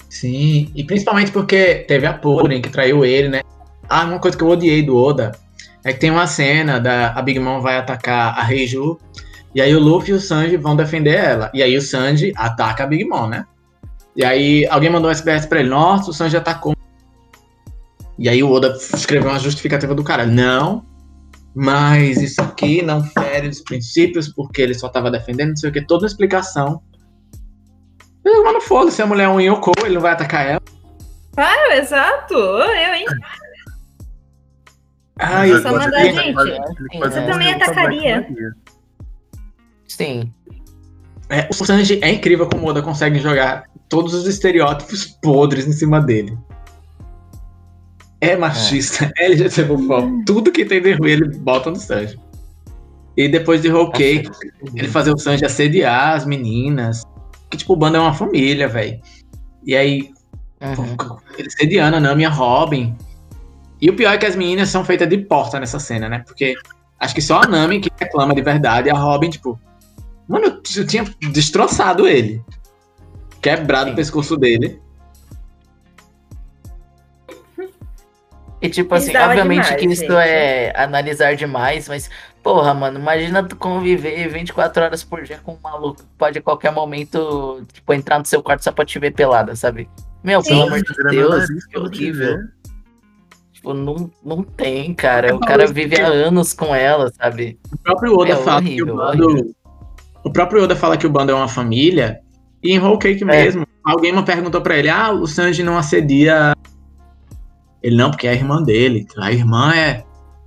Sim, e principalmente porque teve a Purin que traiu ele, né? Ah, uma coisa que eu odiei do Oda é que tem uma cena da a Big Mom vai atacar a Reiju e aí o Luffy e o Sanji vão defender ela. E aí o Sanji ataca a Big Mom, né? E aí alguém mandou um SBS pra ele, nossa, o Sanji atacou. E aí o Oda escreveu uma justificativa do cara. Não, mas isso aqui não fere os princípios porque ele só tava defendendo, não sei o que, toda uma explicação. Eu, mano, foda-se, a mulher é um Yoko, ele não vai atacar ela.
Claro, exato. Eu, hein?
Ai,
Só mandar a
tem-
gente.
Você
também atacaria.
Sim.
É, o Sanji é incrível como o Oda consegue jogar todos os estereótipos podres em cima dele. É machista, é, LGBTfóbico, tudo que tem de ruim ele bota no Sanji. E depois de Whole Cake, ele fazer o Sanji assediar as meninas. Que tipo, o bando é uma família, velho. E aí,
Uhum.
ele assediando a Nami e a Robin. E o pior é que as meninas são feitas de porta nessa cena, né? Porque acho que só a Nami que reclama de verdade e a Robin, tipo. Mano, eu tinha destroçado ele. Quebrado
Sim.
o pescoço dele.
E tipo assim,
Bizarro
obviamente
demais,
que isso
gente.
é analisar demais, mas, porra, mano, imagina tu conviver 24 horas por dia com um maluco que pode a qualquer momento, tipo, entrar no seu quarto só pra te ver pelada, sabe? Meu, pelo
Sim.
amor de
Grana
Deus, que
quando
horrível. Tipo, não, não tem, cara. O cara vive há anos com ela, sabe?
O próprio Oda
É
fala
horrível,
que o bando. O próprio Oda fala que o bando é uma família. E em Whole Cake mesmo, alguém me perguntou pra ele: ah, o Sanji não assedia. Ele não, porque é a irmã dele. A irmã é.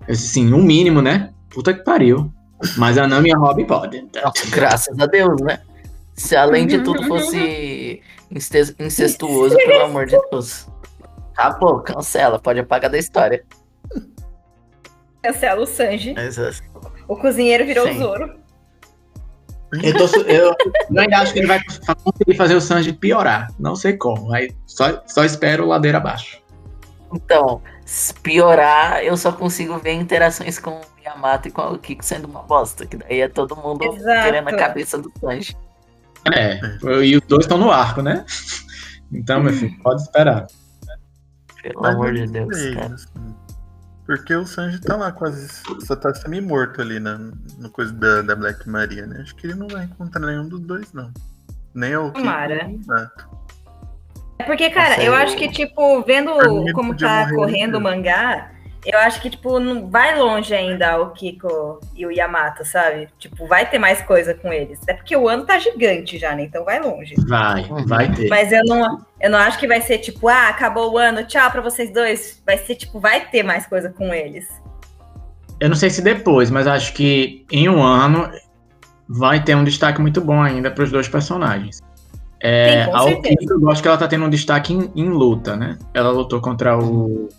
Assim, o mínimo, né? Puta que pariu. Mas a Nami e a Robin podem.
Nossa, graças a Deus, né? Se além de tudo fosse inces- incestuoso, pelo amor de Deus. Acabou, cancela, pode apagar da história.
Cancela o Sanji.
Assim,
O cozinheiro virou
Sim.
o Zoro.
Eu, tô eu- eu ainda acho que ele vai conseguir fazer o Sanji piorar. Não sei como. Aí só, só espero ladeira abaixo.
Então, piorar, eu só consigo ver interações com o Yamato e com o Kiko sendo uma bosta. Que daí é todo mundo
Exato.
querendo a cabeça do Sanji.
É, e os dois estão no arco, né? Então, meu filho, pode esperar.
Pelo
Mas
amor de Deus,
sei,
cara.
assim. Porque o Sanji tá lá quase. Só tá semi-morto ali na, no coisa da, da Black Maria, né? Acho que ele não vai encontrar nenhum dos dois, não. Nem o
Tomara. É porque, cara,
Nossa,
eu
eu-
acho que, tipo, vendo como tá
morrer
correndo o mangá, eu acho que, tipo, não vai longe ainda o Kiko e o Yamato, sabe? Tipo, vai ter mais coisa com eles. É porque o ano tá gigante já, né? Então vai longe.
Vai, vai ter.
Mas eu não, eu não acho que vai ser, tipo, ah, acabou o ano, tchau pra vocês dois. Vai ser, tipo, vai ter mais coisa com eles.
Eu não sei se depois, mas acho que em um ano vai ter um destaque muito bom ainda para os dois personagens. É,
Sim, com
a. Okiko, eu gosto que ela tá tendo um destaque em, em luta, né? Ela lutou contra o.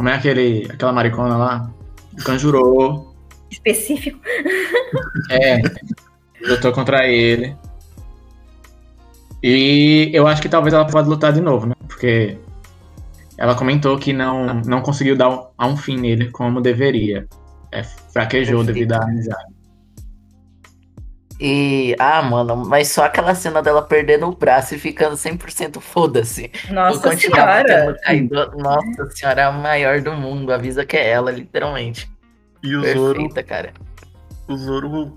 Como é aquele, aquela maricona lá? O Kanjuro.
Específico.
É. lutou contra ele. E eu acho que talvez ela pode lutar de novo, né? Porque ela comentou que não, não conseguiu dar um- a um fim nele como deveria. É, fraquejou devido à amizade.
E, ah, mano, mas só aquela cena dela perdendo o braço e ficando 100% foda-se.
Nossa senhora.
Kaido. Nossa senhora, é a maior do mundo. Avisa que é ela, literalmente.
E o Zoro,
Perfeita, cara.
o Zoro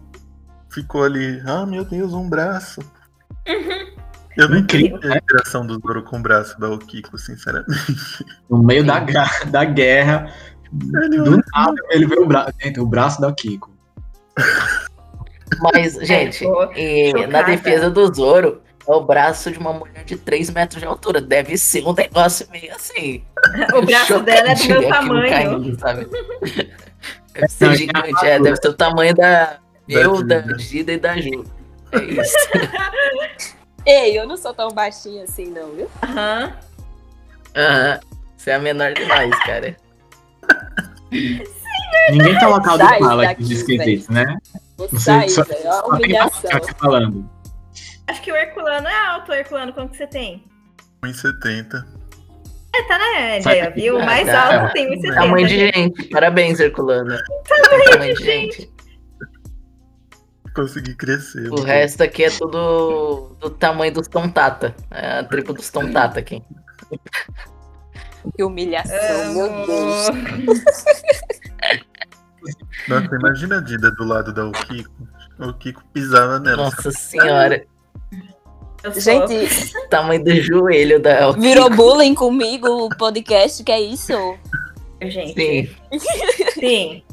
ficou ali, ah meu Deus, um braço. Eu não
Incrível,
entendi a interação do Zoro com o braço da Okiko, sinceramente.
No meio da, da guerra,
Ele
do nada, ele vê o braço. O braço da Kiko.
Mas, gente,
tô
e na
chocada.
defesa do Zoro, é o braço de uma mulher de 3 metros de altura. Deve ser um negócio meio assim.
O braço dela é do meu
aquilo
tamanho.
caindo, sabe? Deve ser
Não,
gigante, é, deve ser o tamanho da eu, da
Gida.
E da Ju. É isso.
Ei, eu não sou tão baixinha assim, não, viu?
Aham.
Aham. Você é a menor demais, cara.
Ninguém tá local de
Sai
fala
daqui,
aqui de esquisito, né?
Vou
Você
sair,
só-
velho. É uma
Só tem
humilhação.
que aqui falando.
Acho que o Herculano é alto, o Herculano. Quanto que você tem?
1,70.
É, tá na média, viu? O mais
Ah,
alto tem 1,70.
Tamanho de gente. Parabéns, Herculano. Tamanho de gente.
Consegui crescer.
O resto aqui é tudo do tamanho dos Tontata. É a tribo dos Tontata aqui.
Que humilhação, meu Deus.
Nossa, imagina a Dida do lado da Okiko. O Kiko pisava nela.
Nossa senhora.
Eu sou-
Gente,
Tamanho do joelho da
virou bullying comigo o podcast, que é isso?
gente.
Sim.
Sim.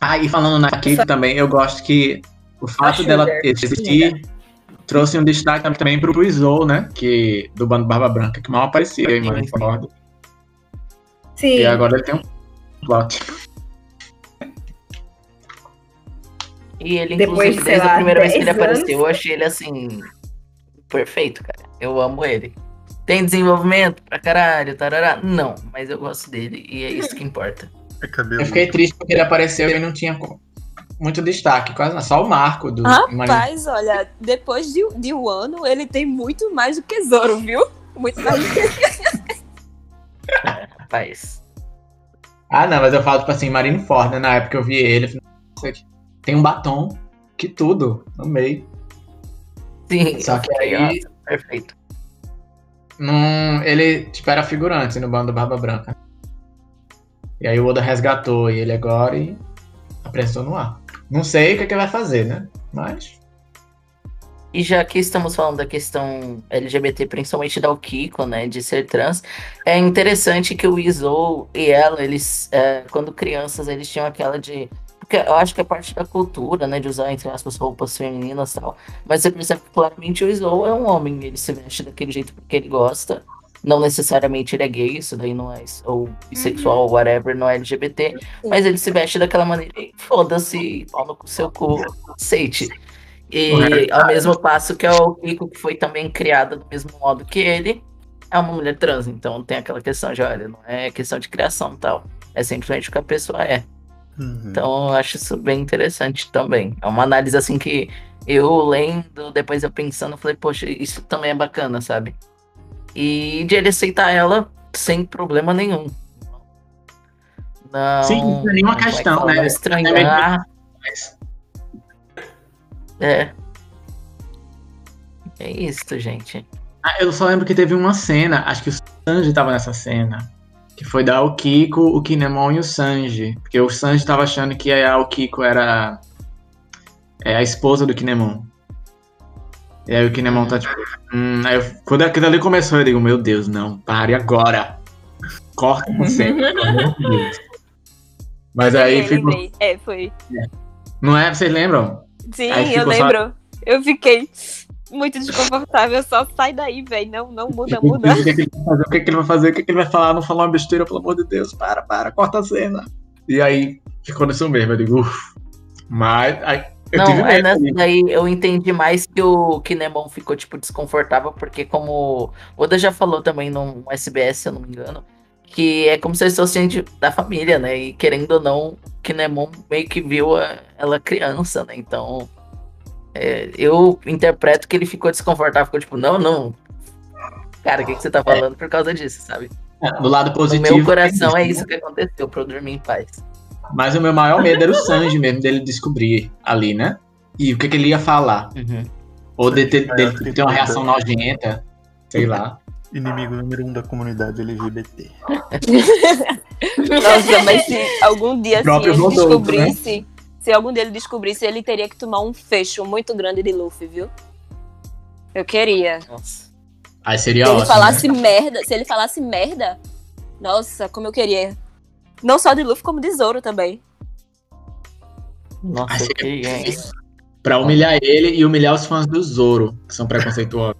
Ah, e falando na Kiko também, eu gosto que o fato dela existir trouxe um destaque também pro Izou, né? Que, do bando Barba Branca, que mal aparecia em
Sim,
Marineford.
Sim.
E agora ele tem um plot.
E ele,
Depois,
inclusive, desde
lá,
a primeira vez que ele
10
apareceu,
anos.
eu achei ele assim. Perfeito, cara. Eu amo ele. Tem desenvolvimento pra caralho, tarará. Não, mas eu gosto dele e é isso que importa.
É cabelo.
Eu fiquei triste porque ele apareceu e não tinha co- muito destaque, quase não, só o marco do.
Rapaz, olha, depois de, de um ano, ele tem muito mais do que Zoro, viu? Muito mais do que
Rapaz.
Ah, não, mas eu falo, tipo assim, Marineford, né? Na época eu vi ele, eu falei, tem um batom, que tudo, amei.
Sim,
Só que aí-
nossa, perfeito.
Num, ele, tipo, era figurante no bando Barba Branca. E aí o Oda resgatou ele agora e apresentou no ar. Não sei o que, que ele vai fazer, né? Mas.
E já que estamos falando da questão LGBT, principalmente da Okiko, né, de ser trans, é interessante que o Izou e ela, eles, é, quando crianças, eles tinham aquela de. Porque eu acho que é parte da cultura, né, de usar, entre aspas, roupas femininas e tal. Mas você percebe que claramente o Izou é um homem, ele se veste daquele jeito porque ele gosta. Não necessariamente ele é gay, isso daí não é. Ou bissexual, ou whatever, não é LGBT. Mas ele se veste daquela maneira e foda-se, pau no seu cu, aceite. E ao mesmo passo que é o Kiko, que foi também criada do mesmo modo que ele, é uma mulher trans. Então tem aquela questão de, olha, não é questão de criação tal. É simplesmente o que a pessoa é.
Uhum.
Então eu acho isso bem interessante também. É uma análise assim que eu lendo, depois eu pensando, eu falei, poxa, isso também é bacana, sabe? E de ele aceitar ela sem problema nenhum. Não.
Sim, não é nenhuma questão, né?
Estranhar. É. É isso, gente.
Ah, eu só lembro que teve uma cena, acho que o Sanji tava nessa cena. Que foi da Okiko, o Kinemon e o Sanji. Porque o Sanji tava achando que a Okiko era é, a esposa do Kinemon. E aí o Kinemon tá tipo. Hum, aí eu- quando aquilo ali começou, eu digo, meu Deus, não, pare agora. Corta você. pelo amor de Deus. Mas aí ficou.
É, foi.
Não é? Vocês lembram?
Sim,
Aí
eu
ficou só-
lembro. Eu fiquei muito desconfortável. Só sai daí, velho. Não, não muda, muda.
O que, que ele vai fazer? O que, que ele vai fazer? O que, que ele vai falar? Não falar uma besteira, pelo amor de Deus. Para, para, corta a cena. E aí ficou nisso mesmo. Eu digo, uff. Mas aí, eu
não, é nessa
ali.
daí eu entendi mais que o Kinemon ficou, tipo, desconfortável, porque como o Oda já falou também no SBS, se eu não me engano, que é como se eles fossem da família, né? E querendo ou não, Kinemon meio que viu a- ela criança, né? Então, é, eu interpreto que ele ficou desconfortável, ficou tipo, não, não. Cara, o que, que você tá falando por causa disso, sabe?
Do lado
No
positivo.
meu coração é
né?
isso que aconteceu, pra eu dormir em paz.
Mas o meu maior medo era o Sanji mesmo, dele descobrir ali, né? E o que, que ele ia falar.
Uhum.
Ou de ter,
É,
dele
eu
ter uma reação nojenta. Sei lá.
Inimigo número um da comunidade LGBT.
Nossa, mas se algum dia se ele
Rodolfo,
descobrisse, se algum dia ele descobrisse, ele teria que tomar um fecho muito grande de Luffy, viu? Eu queria.
Nossa.
Aí seria
Se ele
ótimo.
falasse
né?
merda, se ele falasse merda, nossa, como eu queria. Não só de Luffy, como de Zoro também.
Nossa, eu queria, hein?
Pra humilhar ele e humilhar os fãs do Zoro, que são preconceituosos.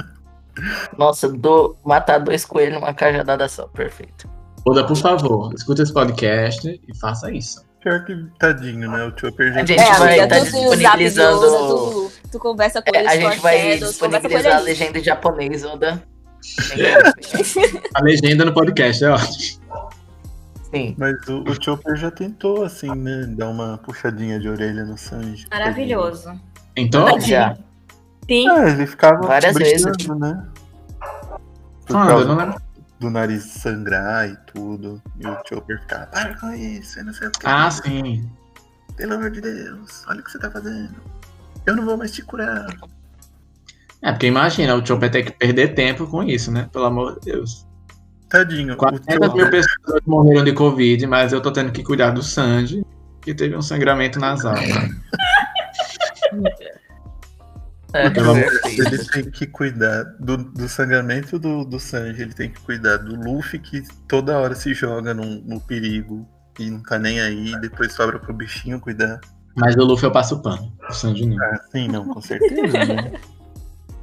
Nossa, do, matar dois coelhos numa cajadada só, perfeito.
Oda, por favor, escuta esse podcast e faça isso.
Pior que tadinho, né? O Chopper já
A gente
é,
vai
amiga,
tá
tu
disponibilizando-
Oda, tu, tu conversa com
É,
eles,
a
com
gente vai disponibilizar a legenda em japonês, Oda.
A legenda no podcast, é ótimo.
Sim.
Mas o, o Chopper já tentou, assim, né? Dar uma puxadinha de orelha no Sanji.
Maravilhoso.
Então,
Já.
Sim.
Ah, ele ficava
Várias
brincando,
vezes.
né? Por?
Eu
causa
não
do nariz sangrar e tudo. E o Chopper ficava, para com isso, eu não sei o que.
Ah, sim.
Pelo amor de Deus, olha o que você tá fazendo. Eu não vou mais te curar.
É, porque imagina, o Chopper tem que perder tempo com isso, né? Pelo amor de Deus.
Tadinho, o
40 mil pessoas morreram de Covid, mas eu tô tendo que cuidar do Sanji, que teve um sangramento nasal.
É, perfeito.
ele tem que cuidar do, do sangramento do, do Sanji, ele tem que cuidar do Luffy que toda hora se joga no, no perigo e não tá nem aí, depois sobra pro bichinho cuidar.
Mas o Luffy eu passo o pano. O Sanji não.
Ah, sim, não, com certeza, né?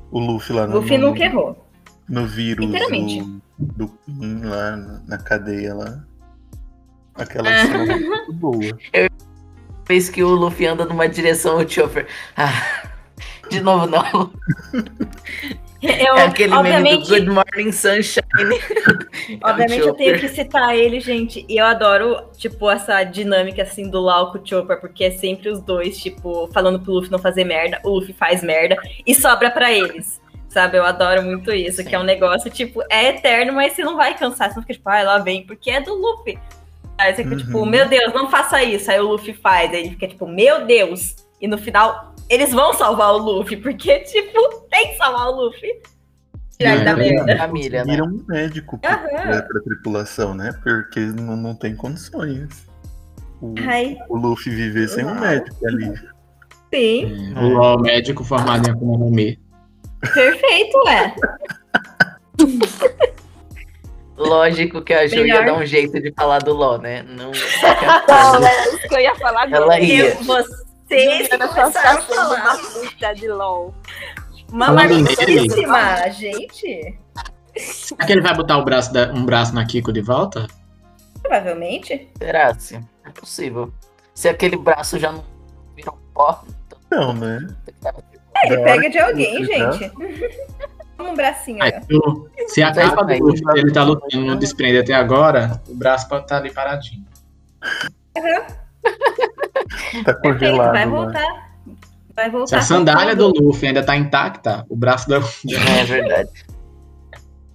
O Luffy lá no,
Luffy nunca errou.
No vírus do, do Queen lá na, na cadeia lá. Aquela
Ah.
cena é muito boa.
vez que o Luffy anda numa direção, o Chopper. Ah, de novo não.
Eu,
É aquele meme do Good Morning Sunshine. É
obviamente eu tenho que citar ele, gente. E eu adoro, tipo, essa dinâmica assim do Lau com o Chopper, porque é sempre os dois, tipo, falando pro Luffy não fazer merda, o Luffy faz merda e sobra pra eles. Sabe, eu adoro muito isso, que é um negócio, tipo, é eterno, mas você não vai cansar, você não fica tipo, ah, lá vem, porque é do Luffy. Aí você fica tipo,
Uhum.
meu Deus, não faça isso. Aí o Luffy faz, aí ele fica tipo, meu Deus. E no final, eles vão salvar o Luffy, porque, tipo, tem que salvar o Luffy. Tirar ele
É,
da
é
merda.
Família, né?
Um médico pra, pra, tripulação, né? Porque não, não tem condições. O, o Luffy viver sem um
Uau.
médico ali.
sim,
O LOL médico formado em Akuma no Mi.
Perfeito, é.
Lógico que a Ju ia
Melhor.
dar um jeito de falar do LOL, né? Não.
Não, é isso que eu ia falar.
Ela ia.
Eu, vocês começaram a falar.
uma puta de LOL.
Mamalicíssima, gente.
Será que ele vai botar o braço da- um braço na Kiko de volta?
Provavelmente.
Será assim? É possível. Se aquele braço já não virou pó, então
Não, né?
É, ele pega de alguém,
Luffy tá-
gente. um bracinho.
Aí, tu- se a capa do. Luffy ele tá lutando não desprende até agora, o braço pode estar ali paradinho.
Tá
Perfeito,
congelado.
vai
lá.
voltar. Vai voltar.
Se a sandália do. Luffy ainda tá intacta, o braço da.
É verdade.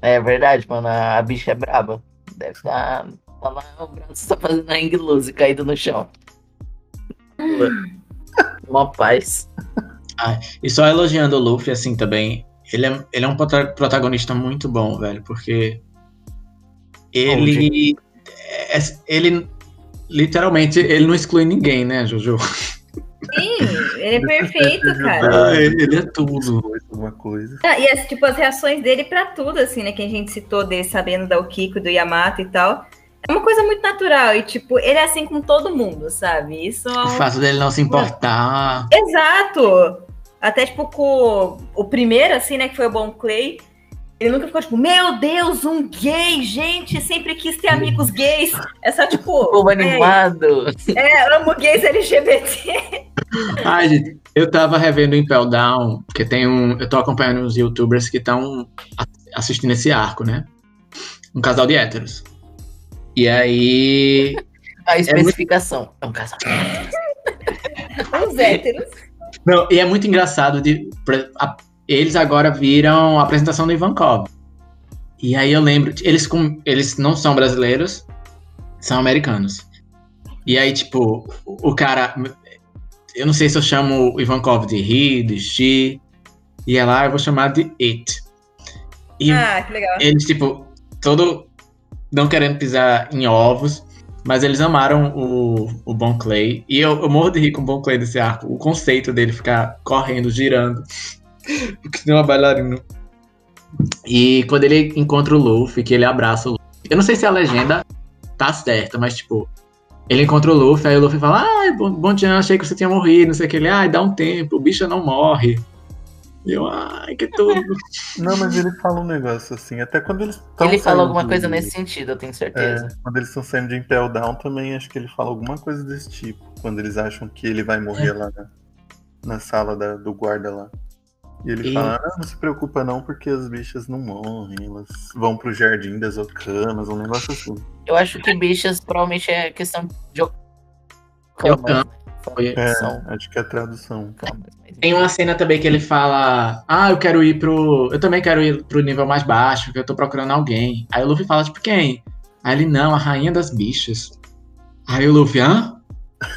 É verdade, mano. A a bicha é braba. Deve estar. Tá lá, o braço tá fazendo hang loose caído no chão. Uma paz.
E só elogiando o Luffy, assim, também. Ele é, ele é um prota- protagonista muito bom, velho, porque. Ele. é- ele. Literalmente, ele não exclui ninguém, né, Jojo?
Sim, ele é perfeito, cara.
Ah, ele é tudo.
Alguma coisa.
Ah, e as, tipo, as reações dele pra tudo, assim, né? Que a gente citou dele sabendo da Kiko, do Yamato e tal. É uma coisa muito natural. E, tipo, ele é assim com todo mundo, sabe? Isso é
O
um...
fato dele não se importar.
Exato! Até, tipo, com o primeiro, assim, né? Que foi o Bon Clay. Ele nunca ficou, tipo, meu Deus, um gay, gente, sempre quis ter amigos gays. É só, tipo,
Povo
é,
animado.
é, amo gays LGBT.
Ai, gente, eu tava revendo Impel Down, porque tem um. Eu tô acompanhando uns youtubers que estão assistindo esse arco, né? Um casal de héteros. E aí.
A especificação. É um casamento.
Os héteros.
Não, e é muito engraçado de. a- eles agora viram a apresentação do Ivankov. E aí eu lembro, eles, com, eles não são brasileiros, são americanos. E aí, tipo, o, o cara. Eu não sei se eu chamo o Ivankov de he, de she. E é lá, eu vou chamar de it. E
Ah, que legal.
eles, tipo, todo. Não querendo pisar em ovos, mas eles amaram o, o Bon Clay. E eu, eu morro de rir com o Bon Clay desse arco. O conceito dele ficar correndo, girando. Porque tem uma bailarina. E quando ele encontra o Luffy, que ele abraça o Luffy. Eu não sei se a legenda tá certa, mas tipo. Ele encontra o Luffy, aí o Luffy fala: Bon Bon Chan, achei que você tinha morrido, não sei o que. Ele, ai, dá um tempo, o bicho não morre. E eu, ai, que tudo.
Não, mas ele fala um negócio assim, até quando eles tão
Ele fala alguma
de-
coisa nesse sentido, eu tenho
É,
certeza.
quando eles estão saindo de Impel Down também, acho que ele fala alguma coisa desse tipo. Quando eles acham que ele vai morrer lá na, na sala da- do guarda lá. E ele
E-
fala, ah, não se preocupa não, porque as bichas não morrem, elas vão pro jardim das Okamas, um negócio assim.
Eu acho que bichas provavelmente é questão de
De
Okamas,
Foi-
É,
São
acho que é a tradução.
Mas-
Tem uma cena também que ele fala: Ah, eu quero ir pro. Eu também quero ir pro nível mais baixo, porque eu tô procurando alguém. Aí o Luffy fala, tipo, quem? Aí ele, não, a rainha das bichas. Aí o Luffy, hã?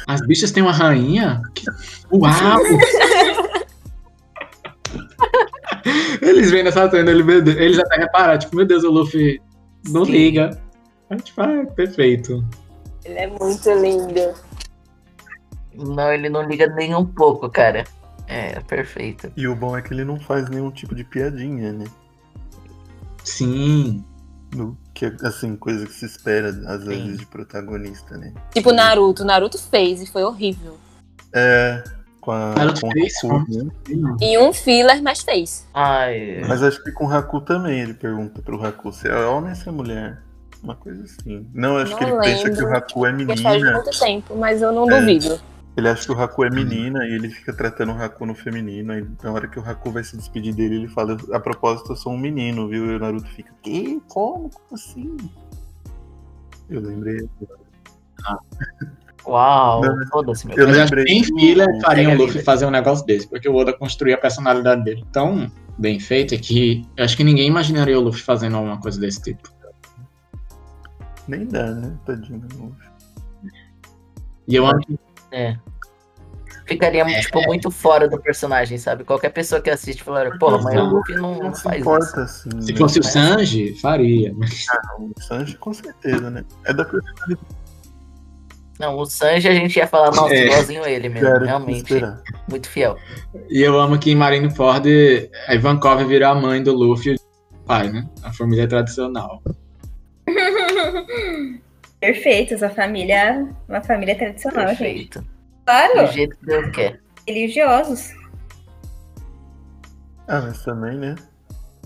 As bichas têm uma rainha? Uau! eles vendo essa cena, ele, meu Deus, eles até repararam, tipo, meu Deus, o Luffy não
Sim.
liga. Aí, tipo, ah, perfeito.
Ele é muito lindo.
Não, ele não liga nem um pouco, cara. É, perfeito.
E o bom é que ele não faz nenhum tipo de piadinha, né?
Sim.
No, que é, assim, coisa que se espera, às vezes, de protagonista, né?
Tipo Naruto. Naruto fez e foi horrível.
É, com a.
Naruto
com
fez?
Haku.
E um filler, mas fez.
Ai,
Mas acho que com o Haku também ele pergunta pro Haku se é homem ou se é mulher. Uma coisa assim. Não, acho
Não
que ele pensa que
lembro.
o Haku é menina.
muito tempo, mas eu não
É.
duvido.
Ele acha que o Haku é menina e ele fica tratando o Haku no feminino. Aí na hora que o Haku vai se despedir dele, ele fala: A propósito, eu sou um menino, viu? E o Naruto fica: Que? Como? Como assim? Eu lembrei.
uau,
Não,
foda-se, meu.
Eu
Mas acho
lembrei.
filler
do-
faria o Luffy fazer um negócio desse, porque o Oda construiu a personalidade dele tão bem feita que eu acho que ninguém imaginaria o Luffy fazendo alguma coisa desse tipo.
Nem dá, né? Tadinho. do Luffy.
E eu amo que
É. Ficaria, tipo, muito fora do personagem, sabe? Qualquer pessoa que assiste falaria, porra, mas o Luffy não, não faz
importa
isso.
assim.
se
né?
fosse o Sanji, faria.
O Sanji, com certeza, né? É da personalidade
Não, o Sanji a gente ia falar, nossa,
É.
igualzinho ele mesmo,
cara,
realmente.
esperar.
Muito fiel.
E eu amo que em Marineford, a Ivankov virou a mãe do Luffy e o pai, né? A família tradicional.
Perfeito, essa família, uma família tradicional, gente.
Perfeito. Do
Claro,
jeito que Deus quer.
religiosos.
Ah, mas também, né?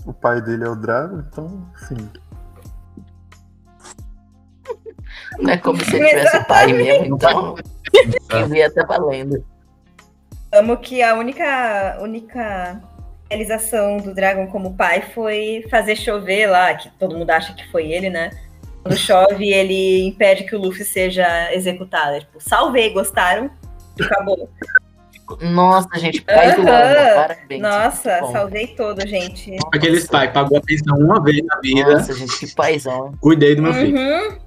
O pai dele é o Drago, então, sim.
Não é como se ele tivesse pai mesmo, então. Ele ia estar valendo.
Amo que a única, única realização do Dragon como pai foi fazer chover lá, que todo mundo acha que foi ele, né? Quando chove, ele impede que o Luffy seja executado. É Tipo, salvei, gostaram? Acabou.
Nossa, gente, pai do ano, parabéns.
Nossa, salvei todo, gente.
Aqueles pai pagou a pensão uma vez na vida,
Nossa, gente, que paizão.
cuidei do meu filho.
Uhum.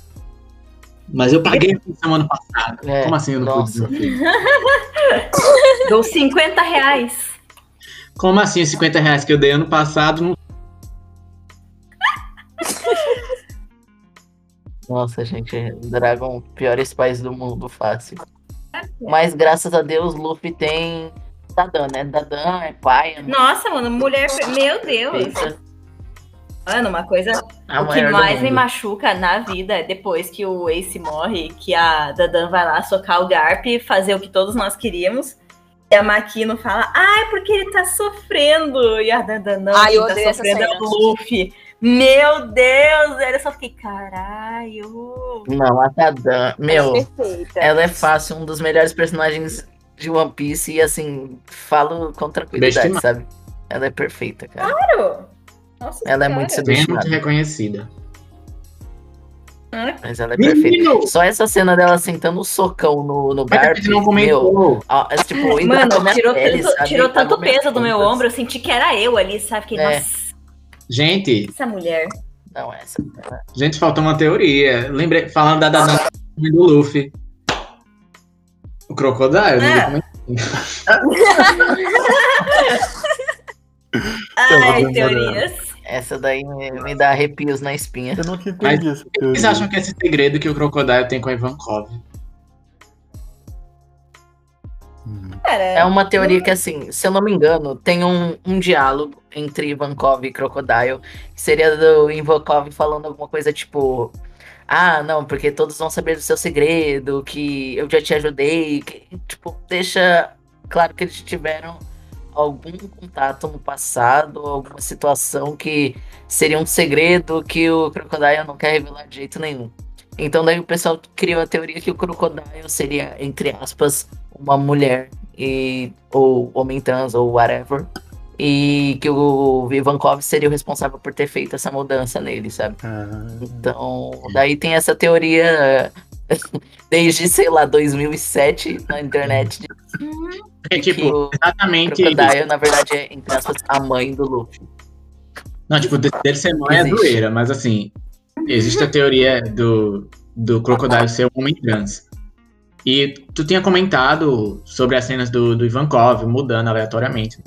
Mas eu paguei a pensão ano passado.
É,
Como assim eu não pude
nossa.
do meu filho?
Dou 50 reais.
Como assim os 50 reais que eu dei ano passado? Não...
Nossa, gente, Dragon, piores pais do mundo, fácil. Mas graças a Deus, Luffy tem Dadan, né? Dadan é pai, é
Nossa, mano, mulher. Meu Deus.
feita.
Mano, uma coisa
A
o que mais me machuca na vida é depois que o Ace morre, que a Dadan vai lá socar o Garp e fazer o que todos nós queríamos. E a Makino fala, ah, é porque ele tá sofrendo. E a Dadan, não,
Ai,
tá sofrendo é o Luffy. Meu Deus! Eu só fiquei, caralho.
Não, a Dadan, meu,
Perfeita.
ela é fácil, um dos melhores personagens de One Piece e assim, falo com tranquilidade,
Besta
sabe? Ela é perfeita, cara.
Claro! Nossa
Ela é
senhora.
muito
Bem muito
subestimada,
reconhecida.
mas ela é
Menino!
perfeita. Só essa cena dela sentando o socão no, no
não
meu, ó, é, tipo,
Mano, tirou,
pele,
tanto,
sabe?
tirou tanto
Apagou minhas
peso do meu
pontas.
ombro, eu senti que era eu ali, sabe? Fiquei,
É.
nossa,
Gente,
essa mulher.
Não, essa.
gente, faltou uma teoria. Lembrei, falando da Dadan do Luffy. O Crocodile,
É.
né?
Ai,
demorando.
teorias.
Essa daí me, me dá arrepios na espinha.
Eu nunca entendi essa
Vocês
teoria.
acham que esse segredo que o Crocodile tem com a Ivankov?
Cara,
É uma teoria que, assim, se eu não me engano, tem um, um diálogo entre Ivankov e Crocodile, que seria do Ivankov falando alguma coisa tipo. Ah, não, porque todos vão saber do seu segredo, que eu já te ajudei, que, tipo, deixa claro que eles tiveram algum contato no passado, alguma situação que seria um segredo que o Crocodile não quer revelar de jeito nenhum. Então daí o pessoal criou a teoria que o Crocodile seria, entre aspas, uma mulher e ou homem trans ou whatever. E que o Ivankov seria o responsável por ter feito essa mudança nele, sabe?
Ah,
Então, daí tem essa teoria desde, sei lá, 2007 na internet de
Porque,
que
tipo,
o
exatamente.
Crocodile, na verdade, é, entre aspas, a mãe do Luffy.
Não, tipo, de- dele ser mãe é
Existe.
zoeira, mas assim, existe a teoria do, do Crocodile ser um homem trans. E tu tinha comentado sobre as cenas do, do Ivankov mudando aleatoriamente.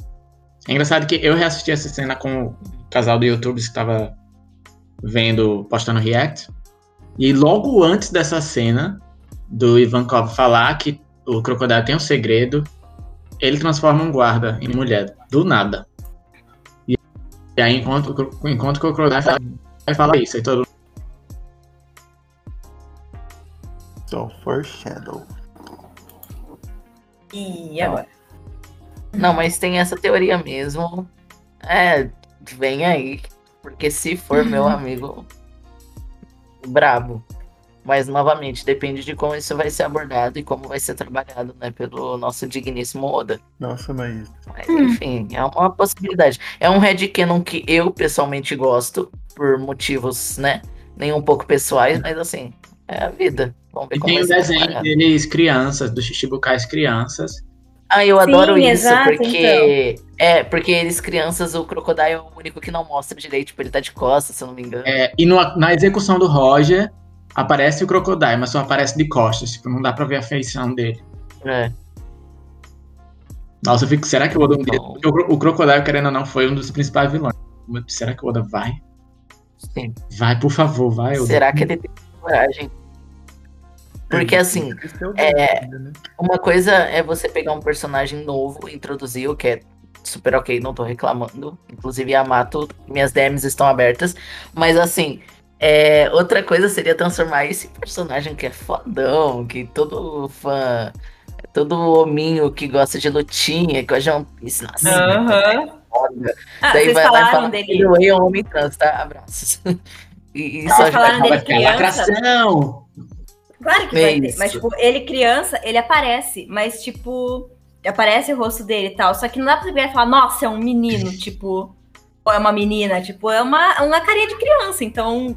É engraçado que eu reassisti essa cena com o casal do YouTube que estava vendo, postando react. E logo antes dessa cena do Ivankov falar que o Crocodile tem um segredo, ele transforma um guarda em mulher, do nada. E, aí, enquanto, enquanto o Crocodile fala, vai falar isso, aí todo
Só foreshadow.
E agora?
Não, mas tem essa teoria mesmo. É, vem aí. Porque se for meu amigo brabo. Mas novamente, depende de como isso vai ser abordado e como vai ser trabalhado, né, pelo nosso digníssimo Oda.
Nossa, mas.
Mas, enfim, é uma possibilidade. É um headcanon que eu pessoalmente gosto, por motivos, né, nem um pouco pessoais, mas assim, é a vida. Vamos ver
E
como
tem o desenho deles crianças, dos Shichibukais crianças.
Ah, eu
Sim,
adoro isso,
exato,
porque. É, porque eles crianças, o Crocodile é o único que não mostra direito, tipo, ele tá de costas, se eu não me engano.
É, e no- na execução do Roger, aparece o Crocodile, mas só aparece de costas. Tipo, não dá pra ver a feição dele.
É.
Nossa, eu fico, será que o Oda um O, o Crocodile, querendo ou não, foi um dos principais vilões. Será que o Oda vai?
Sim.
Vai, por favor, vai. Oda.
Será que ele tem coragem? Porque assim, é-
né?
uma coisa é você pegar um personagem novo, introduzir o que é super ok, não tô reclamando. Inclusive, Yamato, minhas DMs estão abertas. Mas assim, é, outra coisa seria transformar esse personagem que é fodão, que todo fã, todo hominho que gosta de lutinha, que gosta de One Piece, nossa.
Ah,
Daí
vocês
vai lá e
falaram
fala,
dele.
ele é um homem trans, tá? Abraços. E, e
Vocês falaram dele
ficar
criança.
lacração!
Claro que
É
vai ter. Mas, tipo, ele criança, ele aparece, mas, tipo, aparece o rosto dele e tal. Só que não dá pra você falar, nossa, é um menino, tipo, ou é uma menina, tipo, é uma, uma carinha de criança. Então,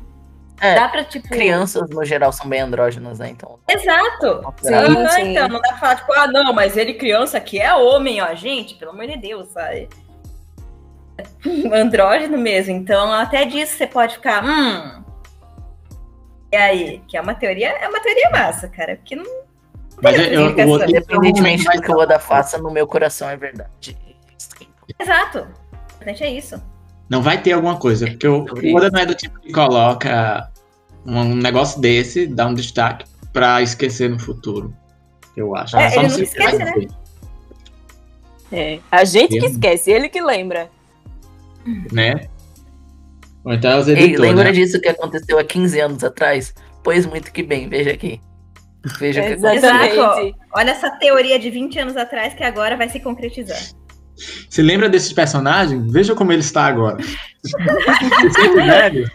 É,
dá pra, tipo.
crianças no geral são bem andrógenas, né? Então,
Exato.
Sim,
sim.
Então, não dá pra falar, tipo, ah, não, mas ele criança aqui é homem, ó. Gente, pelo amor de Deus, sabe? Andrógeno mesmo. Então, até disso você pode ficar, hum. E aí? Que é uma teoria, é uma teoria massa, cara. Porque não.
Mas eu, eu, eu,
independentemente do que o Oda faça, no meu coração é verdade.
Exato. O importante é isso.
Não vai ter alguma coisa, porque o, o Oda não é do tipo que coloca um negócio desse, dá um destaque pra esquecer no futuro. Eu acho.
É,
Só
ele não esquece, né?
É. A gente que esquece, ele que lembra.
Né? Ou então é os
Ei,
editores,
lembra
né?
disso que aconteceu há 15 anos atrás? Pois muito que bem, veja aqui. Veja o que.
Exato. Olha essa teoria de 20 anos atrás que agora vai se concretizar.
Você lembra desses personagens? Veja como ele está agora. Sempre velho.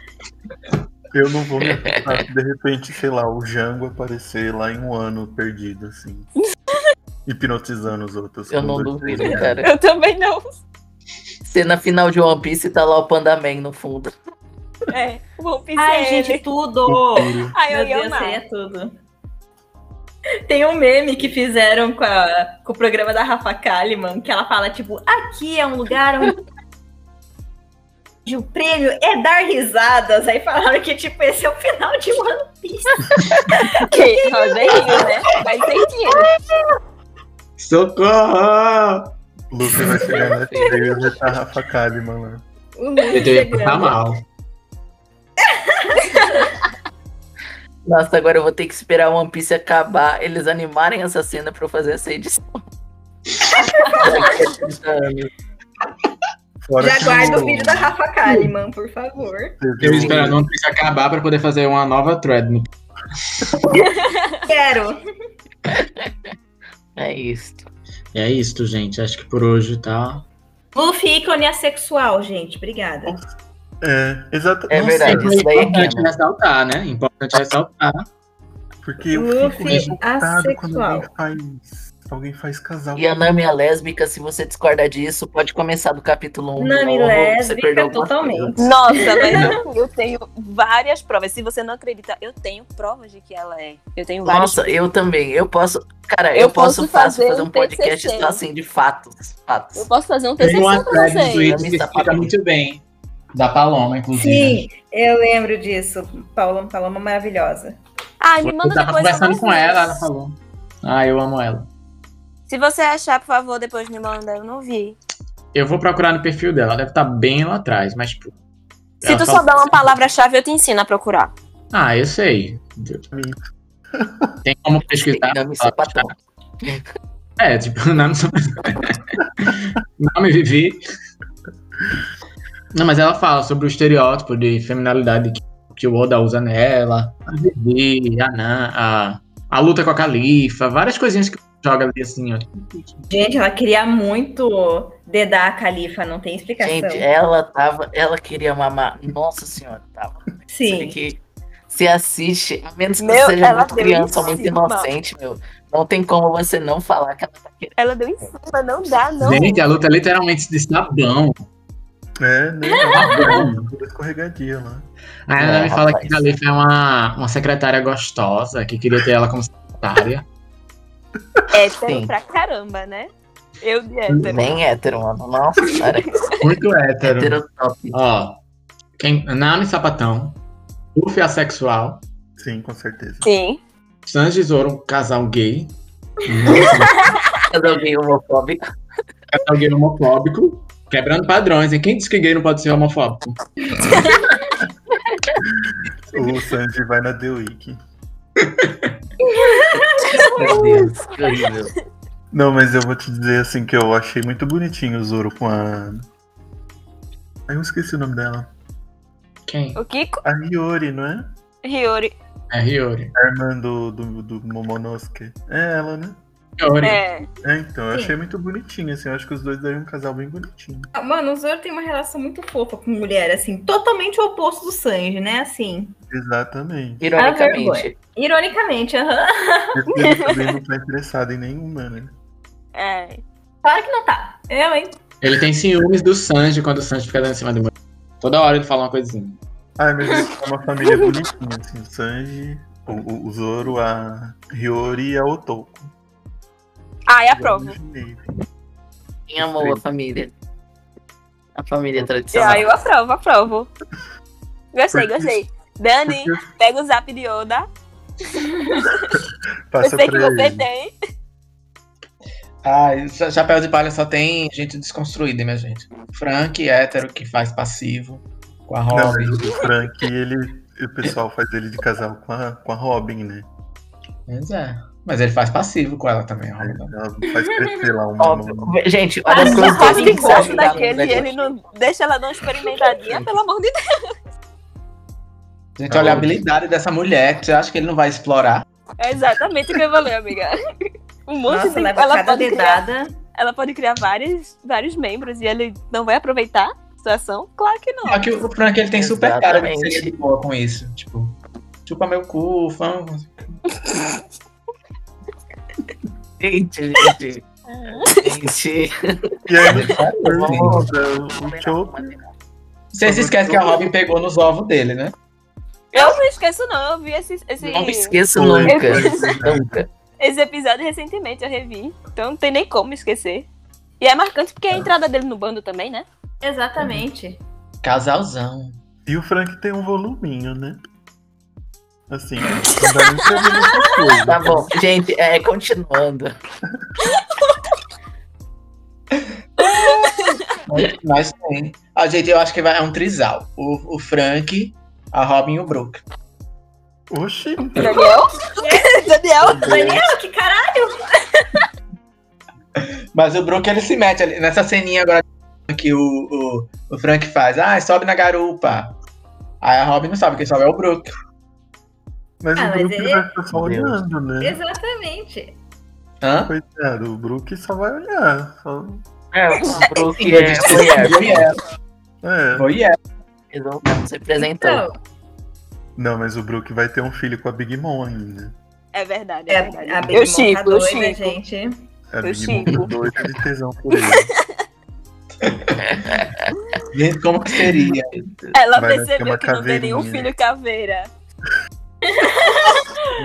Eu não vou me se de repente, sei lá, o Jango aparecer lá em um ano perdido, assim. Hipnotizando os outros.
Eu não duvido, cara.
Eu também não.
Cena final de One Piece tá lá o Panda Man no fundo.
É, o One Piece
Ai,
é
gente,
ele.
tudo!
Ai, eu
Meu
ia
Deus,
amar.
seria tudo. Tem um meme que fizeram com, a- com o programa da Rafa Kalimann, que ela fala, tipo, aqui é um lugar onde o prêmio é dar risadas. Aí falaram que, tipo, esse é o final de One Piece.
Que Rogerinho, né? Faz sentido.
Socorro!
O Luffy vai chegar nessa e vai estar Rafa Kalimann lá.
O Luffy
Eu ia passar mal.
Nossa, agora eu vou ter que esperar o One Piece acabar, eles animarem essa cena pra eu fazer essa edição. Daqui a 30 anos.
Fora
Já guarda o vídeo da Rafa Kalimann, por favor.
Eu
viu-
esperando o One Piece acabar pra poder fazer uma nova thread. no-
Quero.
É isso.
E é isso, gente. Acho que por hoje tá.
Luffy ícone assexual, gente. Obrigada.
É, exato.
É verdade.
É
isso daí é
importante ressaltar, né? Importante ressaltar.
Porque eu
Luffy
fico revoltado quando
assexual.
alguém faz, alguém faz casal.
E a Nami é lésbica, se você discordar disso, pode começar do capítulo 1. de
Nami lésbica totalmente.
coisa.
Nossa, mas eu, eu tenho várias provas. Se você não acredita, eu tenho provas de que ela é. Eu tenho várias.
Nossa, eu também. Eu posso. Cara, eu,
Eu
posso,
posso fazer
fazer um
um
podcast só assim de fatos. Fatos.
Eu posso fazer um
Tem
TCC
uma
pra
thread
vocês.
Twitter
Nami
que
está
explica muito bem. Da Paloma, inclusive.
Sim, eu lembro disso. Paloma, Paloma maravilhosa.
Ai, me manda
Eu tava
depois.
conversando
eu
com ela, ela falou. Ah, eu amo ela.
Se você achar, por favor, depois me manda. Eu não vi.
Eu vou procurar no perfil dela, ela deve estar bem lá atrás, mas tipo.
Se tu souber uma palavra-chave, eu te ensino a procurar.
Ah, eu sei. Tem como pesquisar?
É, tipo, não, não me vivi. Não, mas ela fala sobre o estereótipo de feminilidade que, que o Oda usa nela, a Vivi, a Nan, a, a luta com a Califa, várias coisinhas que joga ali assim, ó.
Gente, ela queria muito dedar a Califa, não tem explicação.
Gente, ela tava. Ela queria mamar. Nossa senhora, tava. Você
Sim.
que se assiste, a menos que
Meu,
seja muito criança ou muito inocente, meu. Não tem como você não falar que ela tá querendo.
Ela deu em cima, não dá, não.
Gente, a luta é literalmente de sabão.
É, né?
sabão.
Toda escorregadia lá.
Aí ela
É,
me fala
rapaz.
que a Califa é uma, uma secretária gostosa, que queria ter ela como secretária.
Hétero
Sim.
pra caramba, né? Eu de hétero.
Nem hétero, mano. Nossa, cara.
Muito hétero.
hétero top.
Ó, quem, Nami Sapatão, Luffy assexual,
Sim, com certeza.
Sim.
Sanji Zoro, um casal gay,
Cadê alguém homofóbico?
casal gay homofóbico, quebrando padrões, hein? Quem disse que gay não pode ser homofóbico?
O Sanji vai na The Week.
Meu Deus, que horrível.
Não, mas eu vou te dizer assim que eu achei muito bonitinho o Zoro com a. Ai, eu esqueci o nome dela.
Quem?
O Kiko,
A Hiyori, não é?
Hiyori.
É Hiyori.
A irmã do, do, do Momonosuke. É ela, né?
É.
É, então, eu
Sim.
achei muito bonitinho, assim. Eu acho que os dois dariam um casal bem bonitinho.
Mano, o Zoro tem uma relação muito fofa com mulher, assim, totalmente o oposto do Sanji, né? Assim,
Exatamente.
Ironicamente.
ironicamente, aham.
Ele também não tá interessado em nenhuma, né?
É.
Claro que não tá. Eu, hein?
Ele tem ciúmes do Sanji quando o Sanji fica dando em cima de mulher. Toda hora ele fala uma coisinha.
Ai, mas são uma família bonitinha, assim. O Sanji, o, o, o Zoro, a Hiyori e a Otoko.
Ai, aprovo.
Quem amou a família? A família tradicional.
Ai, eu aprovo, aprovo. Gostei, gostei. Dani, pega o zap de Oda. Eu
Passa
sei que
pra
você
ele.
tem.
Cha- Chapéu de Palha só tem gente desconstruída, minha gente. Frank, hétero, que faz passivo. Com a
Não,
Robin.
mas o Frank, ele, o pessoal faz ele de casal com a, com a Robin, né?
Mas é. Mas ele faz passivo com ela também, a Robin.
Ela faz crescer lá uma.
Óbvio. Gente, olha as
já
coisas
faz
que gente
gosta
da
daquele e ele não deixa ela dar uma experimentadinha, pelo amor de Deus.
Gente, olha a habilidade dessa mulher, que você acha que ele não vai explorar?
É exatamente o que eu falei, amiga. Um monte
Nossa,
de
leva
ela
cada
pode, criar, ela pode criar vários, vários membros e ele não vai aproveitar a situação? Claro que não.
Só que o Frank ele tem super cara de
Exatamente.
ser de boa com isso. Tipo, chupa meu cu, fã.
Gente, gente. gente.
E aí, o Chope,
Você se esquece que a Robin pegou nos ovos dele, né?
Eu não esqueço, não. Eu vi esse, esse,
Não me esqueço nunca. nunca.
esse episódio recentemente, eu revi. Então não tem nem como esquecer. E é marcante porque é a entrada dele no bando também, né?
Exatamente.
Casalzão.
E o Frank tem um voluminho, né? Assim, não dá nem pra ver.
Tá bom, gente, é, continuando.
Mas- Mas tem. Ah, gente, eu acho que vai, é um trisal. O, o Frank, a Robin e o Brook.
Oxi,
Daniel? Daniel?
Daniel, que caralho!
Mas o Brook ele se mete ali nessa ceninha agora que o, o, o Frank faz. Ah, sobe na garupa. Aí a Robin não sabe, quem sobe é o Brook.
Mas
Ah,
o
mas
Brook
ele-
vai ficar só olhando, né?
Exatamente.
Hã?
Coitado, o Brook só vai olhar. Só...
É, o Brook é voyeur.
Voyeur.
É.
Voyeur.
Eles não se representou.
Então,
Não, mas o Brook vai ter um filho com a Big Mom ainda.
É verdade, é,
é,
verdade.
a Big
eu
Mom tá
eu
doida,
chipo.
gente.
A
Eu
Big Mom
chipo.
tá doida de tesão por ele.
Gente, como que seria?
Ela
Vai
percebeu que não tem nenhum filho caveira.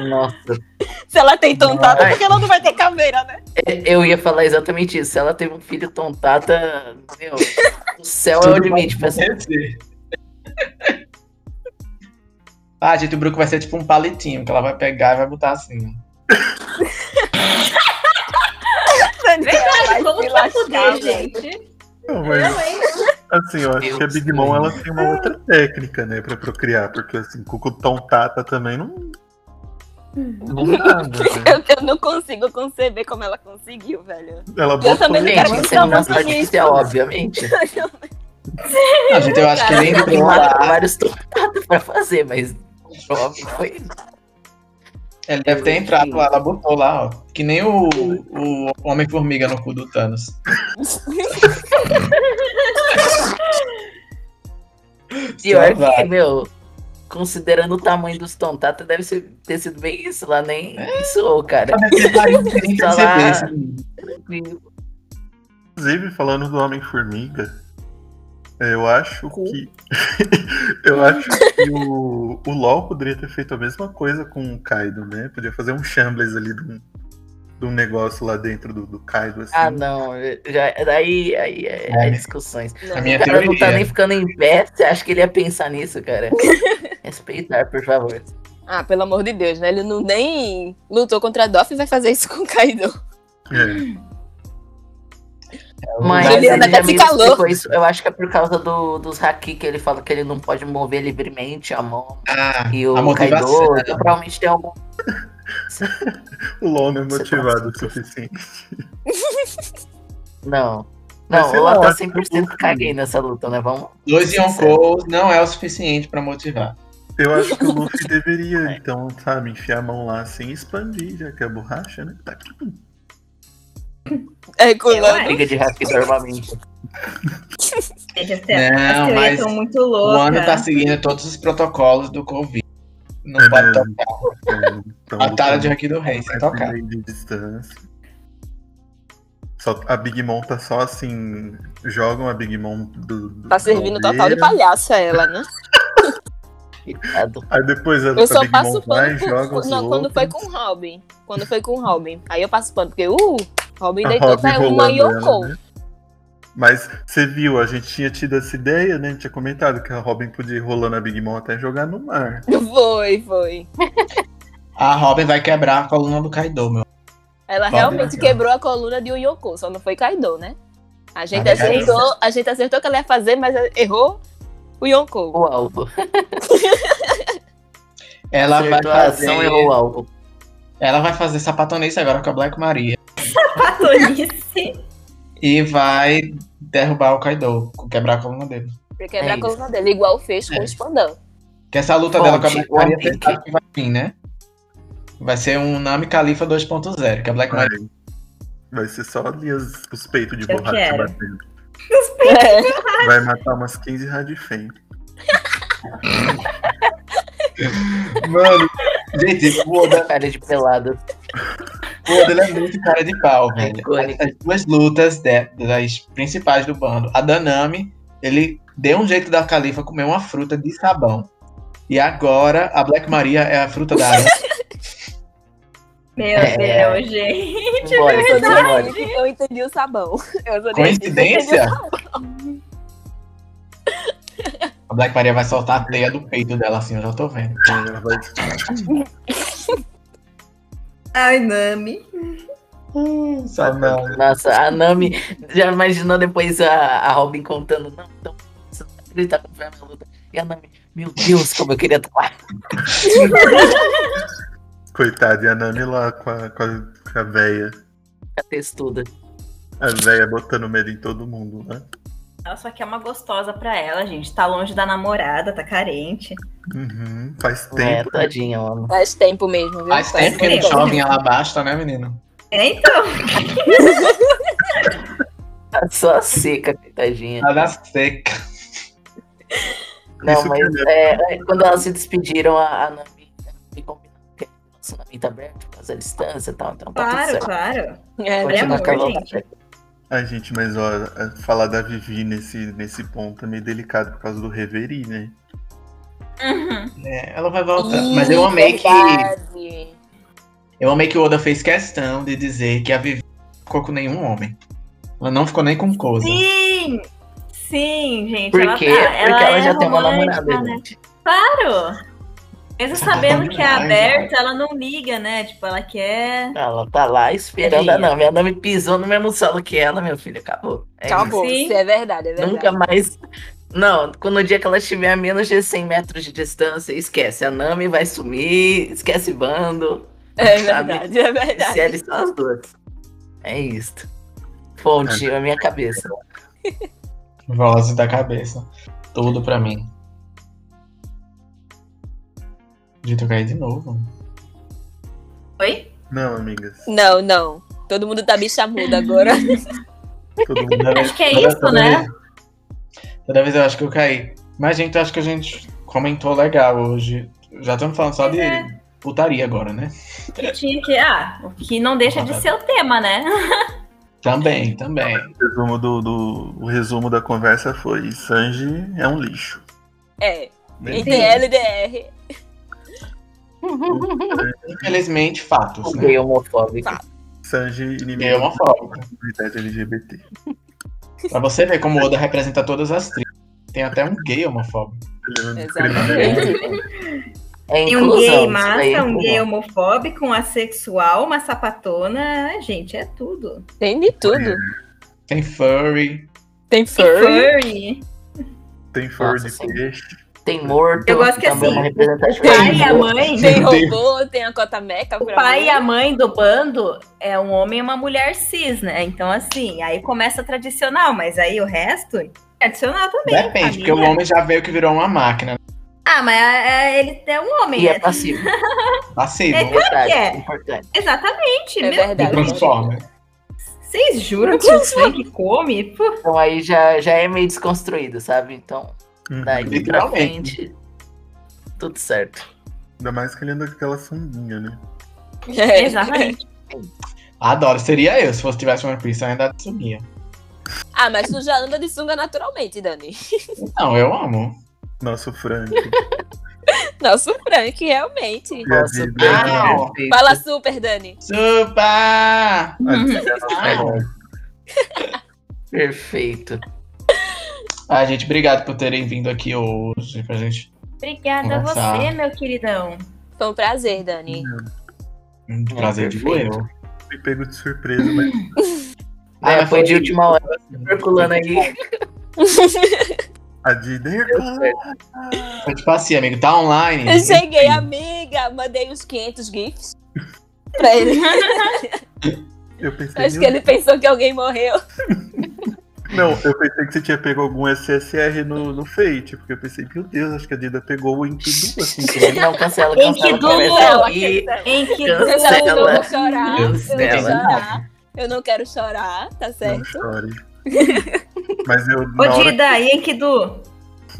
Nossa,
Se ela tem tontata,
Ai.
porque ela não vai ter caveira, né?
eu ia falar exatamente isso. Se ela teve um filho tontata, meu, o céu é o limite pra.
Ah, gente, o Brook vai ser tipo um palitinho que ela vai pegar e vai botar assim.
Vai
Como que vai poder,
gente.
Não, mas
hein?
Assim, eu acho que a Big Mom ela tem uma outra técnica, né, pra procriar, porque assim, com o Tom Tata também não. Do nada, velho.
Eu, eu não consigo conceber como ela conseguiu, velho.
Ela
Eu
botou
também não quero
Gente,
muito
artificial, obviamente.
Não, gente, eu acho que nem
Tem vários tomates pra fazer, mas óbvio foi.
ele deve ter entrado lá, ela botou lá, ó. Que nem o, o Homem-Formiga no cu do Thanos.
Pior que, meu, considerando o tamanho dos tontatos, deve ser- ter sido bem isso lá, nem isso, cara. Lá.
Inclusive, falando do Homem-Formiga, eu acho que. eu acho que o, o LOL poderia ter feito a mesma coisa com o Kaido, né? Podia fazer um Shambles ali de um, de um negócio lá dentro do, do Kaido, assim.
Ah, não. Já, daí aí é,
É.
é discussões.
A minha
O cara não tá
teoria.
nem ficando em pé. Você acha que ele ia pensar nisso, cara? Respeitar, por favor.
Ah, pelo amor de Deus, né? Ele não nem lutou contra a Doff e vai fazer isso com o Kaido.
É.
Mas
Juliana
ele
até se calou.
isso. Eu acho que é por causa do, dos haki que ele fala que ele não pode mover livremente a mão.
Ah,
E o. Kaido, então, provavelmente tem algum.
O LOL não é motivado o suficiente.
Não. Não, Law tá
acho que
100%
eu-
caguei nessa luta, né? Vamos.
Dois. Yonkous não é o suficiente pra motivar.
Eu acho que o Luffy deveria, então, sabe, enfiar a mão lá assim e expandir, já que é borracha, né? Tá aqui.
É, com o
Eu
Lando.
Briga de
as, te-
Não, mas
muito
O ano tá seguindo todos os protocolos do Covid. Não
É
pode
mesmo.
tocar.
É, então,
A tara de Haki do Rei, sem tocar.
de distância. Só, a Big Mom tá só assim. Jogam a Big Mom do. do
Tá servindo
da
total de palhaça ela, né?
Aí depois a,
Eu só
Big
passo
Mom vai
pano
e
por-
joga
não, quando foi com o Robin. Quando foi com o Robin. Aí eu passo pano, porque, uh, Robin deitou
Robin
até uma
ela,
Yoko.
né? Mas você viu, a gente tinha tido essa ideia, né? A gente tinha comentado que a Robin podia ir rolando a Big Mom até jogar no mar.
Foi, foi.
A Robin vai quebrar a coluna do Kaido, meu.
Ela
Robin
realmente
vai
quebrou a coluna de um Yoko, só não foi Kaido, né? A gente
é
acertou, a gente acertou que ela ia fazer, mas errou o Yonkou.
O alvo.
Ela vai
Acertou a ação,
fazer.
errou o alvo.
Ela vai fazer sapatonice agora com a Black Maria.
Patonice.
E vai derrubar o Kaido, quebrar a coluna dele.
Pra quebrar
É
a coluna dele, igual fez com
É.
o Spandão.
Que essa luta dela com a
Fonte,
Black Maria você sabe que vai vir, né? Vai ser um Nami Khalifa 2.0, que a Black Maria.
Vai ser só ali os, os peitos de borracha batendo.
É.
Vai matar umas 15 Radifem.
Mano, gente, o Oda,
Cara de pelado.
o Oda ele é muito cara de pau, velho.
Icônico.
As duas lutas de- das principais do bando. A Danami, ele deu um jeito da Califa comer uma fruta de sabão. E agora a Black Maria é a fruta da área.
Meu
É.
Deus, gente.
Sou
simbólico.
difícil, eu entendi o sabão.
Coincidência? A Black Maria vai soltar a teia do peito dela assim, eu já tô vendo.
Ai, Nami.
Só não.
Nossa, a Nami já imaginou depois a, a Robin contando. Não, então você não como foi a minha luta. E a Nami, meu Deus, como eu queria estar lá.
Coitada, e a Nami lá com a, com a, com a véia.
A textuda.
A véia botando medo em todo mundo, né?
Ela só quer uma gostosa pra ela, gente. Tá longe da namorada, tá carente.
Uhum, faz
É,
tempo.
tadinha, mano.
Faz tempo mesmo, viu?
Faz tempo que não
tempo.
chove em Alabasta, né, menino?
É, então.
Tá Só seca, coitadinha.
Nada seca.
Não,
Isso
mas
que
é, é, quando elas se despediram, a, a Nami me combinou que o relacionamento aberto, por causa da distância e tal, então tá tudo
Claro,
certo.
claro.
É,
Continua
amor,
com a
gente.
Ai, gente, mas ó, é, falar da Vivi nesse, nesse ponto é meio delicado por causa do Reverie, né?
Uhum.
É, ela vai voltar. Mas eu amei que.
Verdade.
Eu amei que o Oda fez questão de dizer que a Vivi não ficou com nenhum homem. Ela não ficou nem com Koza.
Sim! Sim, gente.
Por
ela
quê?
tá-
Porque ela,
é
já tem uma namorada,
né?
gente.
Claro! Mesmo
Tá
sabendo que é
demais,
aberta, ela não liga, né? Tipo, ela quer.
Ela tá lá esperando a Nami. A Nami pisou no mesmo solo que ela, meu filho. Acabou. É
Acabou.
Sim.
Isso é verdade, é
isso.
verdade.
Nunca mais Não, quando no dia que ela estiver a menos de 100 metros de distância, esquece. A Nami vai sumir, esquece bando.
É
Sabe?
verdade, é verdade.
Se eles são as duas. É isto. Fonte, a minha cabeça.
Vozes da cabeça. Tudo pra mim. Dito cair de novo.
Oi?
Não, amigas.
Não, não. Todo mundo tá bicha muda agora.
Todo mundo
Acho que é
toda-
isso,
toda
né?
vez- Toda vez eu acho que eu caí. Mas, gente, acho que a gente comentou legal hoje. Já estamos falando só de
É.
putaria agora, né?
Que tinha que. Ah, o que não deixa de ser o tema, né?
Também, também.
O resumo, do, do- o resumo da conversa foi: Sanji é um lixo.
É.
Bem-
LDR.
Infelizmente, fatos, né?
Gay homofóbico.
Sanji
Gay
inimigo
homofóbico.
da comunidade LGBT.
Pra você ver como o Oda representa todas as tribos. Tem até um gay homofóbico.
Exatamente.
É
Tem um gay
é
massa, um gay homofóbico, um assexual, uma sapatona. Gente, é tudo.
Tem de tudo.
Tem furry.
Tem
Tem
furry.
furry.
Tem fur
Nossa,
de
sim.
peixe.
Tem morto.
Eu gosto que
é
assim,
representatividade.
O pai e a mãe.
Tem robô, tem a cota meca.
O pai e a mãe do bando é um homem e uma mulher cis, né? Então, assim, aí começa tradicional, mas aí o resto é tradicional também.
Depende, porque o homem já veio que virou uma máquina.
Ah, mas é- ele é um homem.
E é
é-
passivo.
Passivo.
É
Verdade,
é.
importante.
Exatamente.
É verdade.
transforma.
Vocês juram que o Frank come? Pô,
Então aí já, já é meio desconstruído, sabe? Então,
Uhum.
daí
Literalmente.
frente, tudo certo.
Ainda mais que ele anda com aquela sunguinha, né?
É.
Exatamente.
Adoro. Seria eu, se fosse tivesse One Piece, eu ainda sumia.
Ah, mas tu já anda de sunga naturalmente, Dani.
Não, eu amo.
Nosso Frank.
Nosso Frank, realmente.
A
Nossa,
Dida-
Ah.
Fala super, Dani.
Super!
é.
Perfeito.
Ah, gente, obrigado por terem vindo aqui hoje pra gente.
Obrigada a
Conversar.
você, meu queridão.
Foi um prazer, Dani.
Um prazer de
perfeito.
eu.
Fui pego de surpresa, mas
Ah,
é, foi de última hora, circulando aí.
a é
Foi tipo assim, amigo, tá online.
Eu cheguei, amiga, mandei uns 500 GIFs pra ele.
Eu pensei,
Acho que ele pensou que alguém morreu.
Não, eu pensei que você tinha pego algum SSR no, no Fate, porque eu pensei, meu Deus, acho que a Dida pegou o Enkidu assim. também.
Não, cancela, cancela.
que?
E
que
Cancela.
Eu não, eu não vou chorar. Eu não chorar. Eu não quero chorar, tá
Não
certo?
chore. Mas eu.
Ô,
hora
Dida, e Enkidu?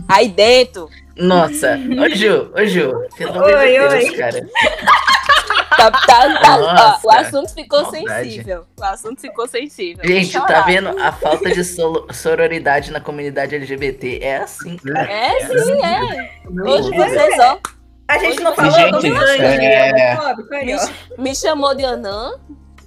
Aí dentro,
Nossa, ô Ju, ô Ju, pelo amor de Deus,
oi.
cara.
tá, tá, tá-
Nossa,
ó, o assunto ficou
maldade.
sensível. O assunto ficou sensível.
Gente, tá vendo? A falta de sororidade na comunidade LGBT é assim, cara.
É, sim, é.
Meu
Hoje vocês, ó,
A gente não falou
você-
do
Gente,
sangue,
é-
homofóbico, aí,
me, me chamou de Anã,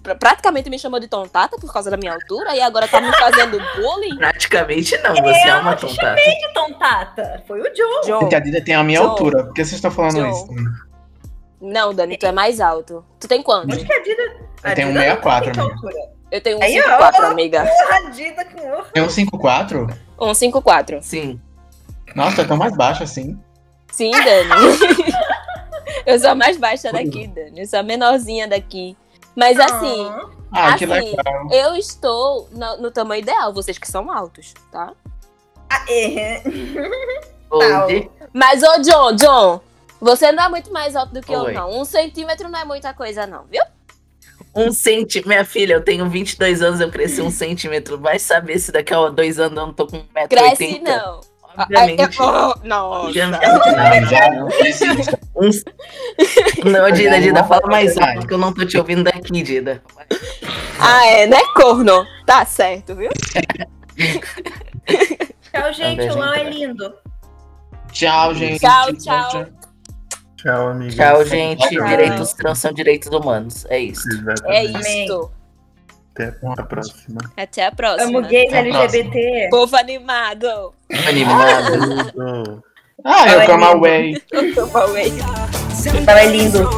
pra- praticamente me chamou de tontata por causa da minha altura, e agora tá me fazendo bullying.
Praticamente não, você é uma tontata.
Que tontata. Foi o
Gente, a Dida tem a minha
John.
altura. Por que vocês estão falando
John.
isso?
Não, Dani, tu é mais alto. Tu tem quanto?
Onde que a Dida...
Eu
a
tenho
Dida
1,64,
não tem
amiga.
Eu tenho
Aí, ó.
154, amiga.
Porra, a Dida com horror.
Tem um 5'4"?
154.
Sim.
Nossa, eu tô mais baixo assim.
Sim, Dani. eu sou a mais baixa daqui, Dani. Eu sou a menorzinha daqui. Mas assim,
Ah, que
Assim,
legal.
eu estou no, no tamanho ideal, vocês que são altos, tá?
Ah, é.
Mas, ô John, John, você não é muito mais alto do que
Oi.
eu, não. Um centímetro não é muita coisa, não, viu?
Um centímetro. Minha filha, eu tenho 22 anos, eu cresci um centímetro. Vai saber se daqui a dois anos eu não tô com 1,80m.
Cresce, não.
Obviamente.
Ai, eu- oh, Nossa.
Obviamente.
Não, não.
Não, Dida, Dida, fala mais alto que eu não tô te ouvindo daqui, Dida.
Ah, é, né, corno? Tá certo, viu?
Tchau, gente. O Lão é lindo.
Tchau, gente.
Tchau, tchau.
Tchau, amiga.
Tchau, gente.
Tchau.
Direitos trans são direitos humanos. É isso.
É isso.
Até a próxima.
Até a próxima.
Amo gays LGBT.
Povo animado.
Animado.
Ah, eu
lindo.
away.
Eu tô away.
Lão é lindo.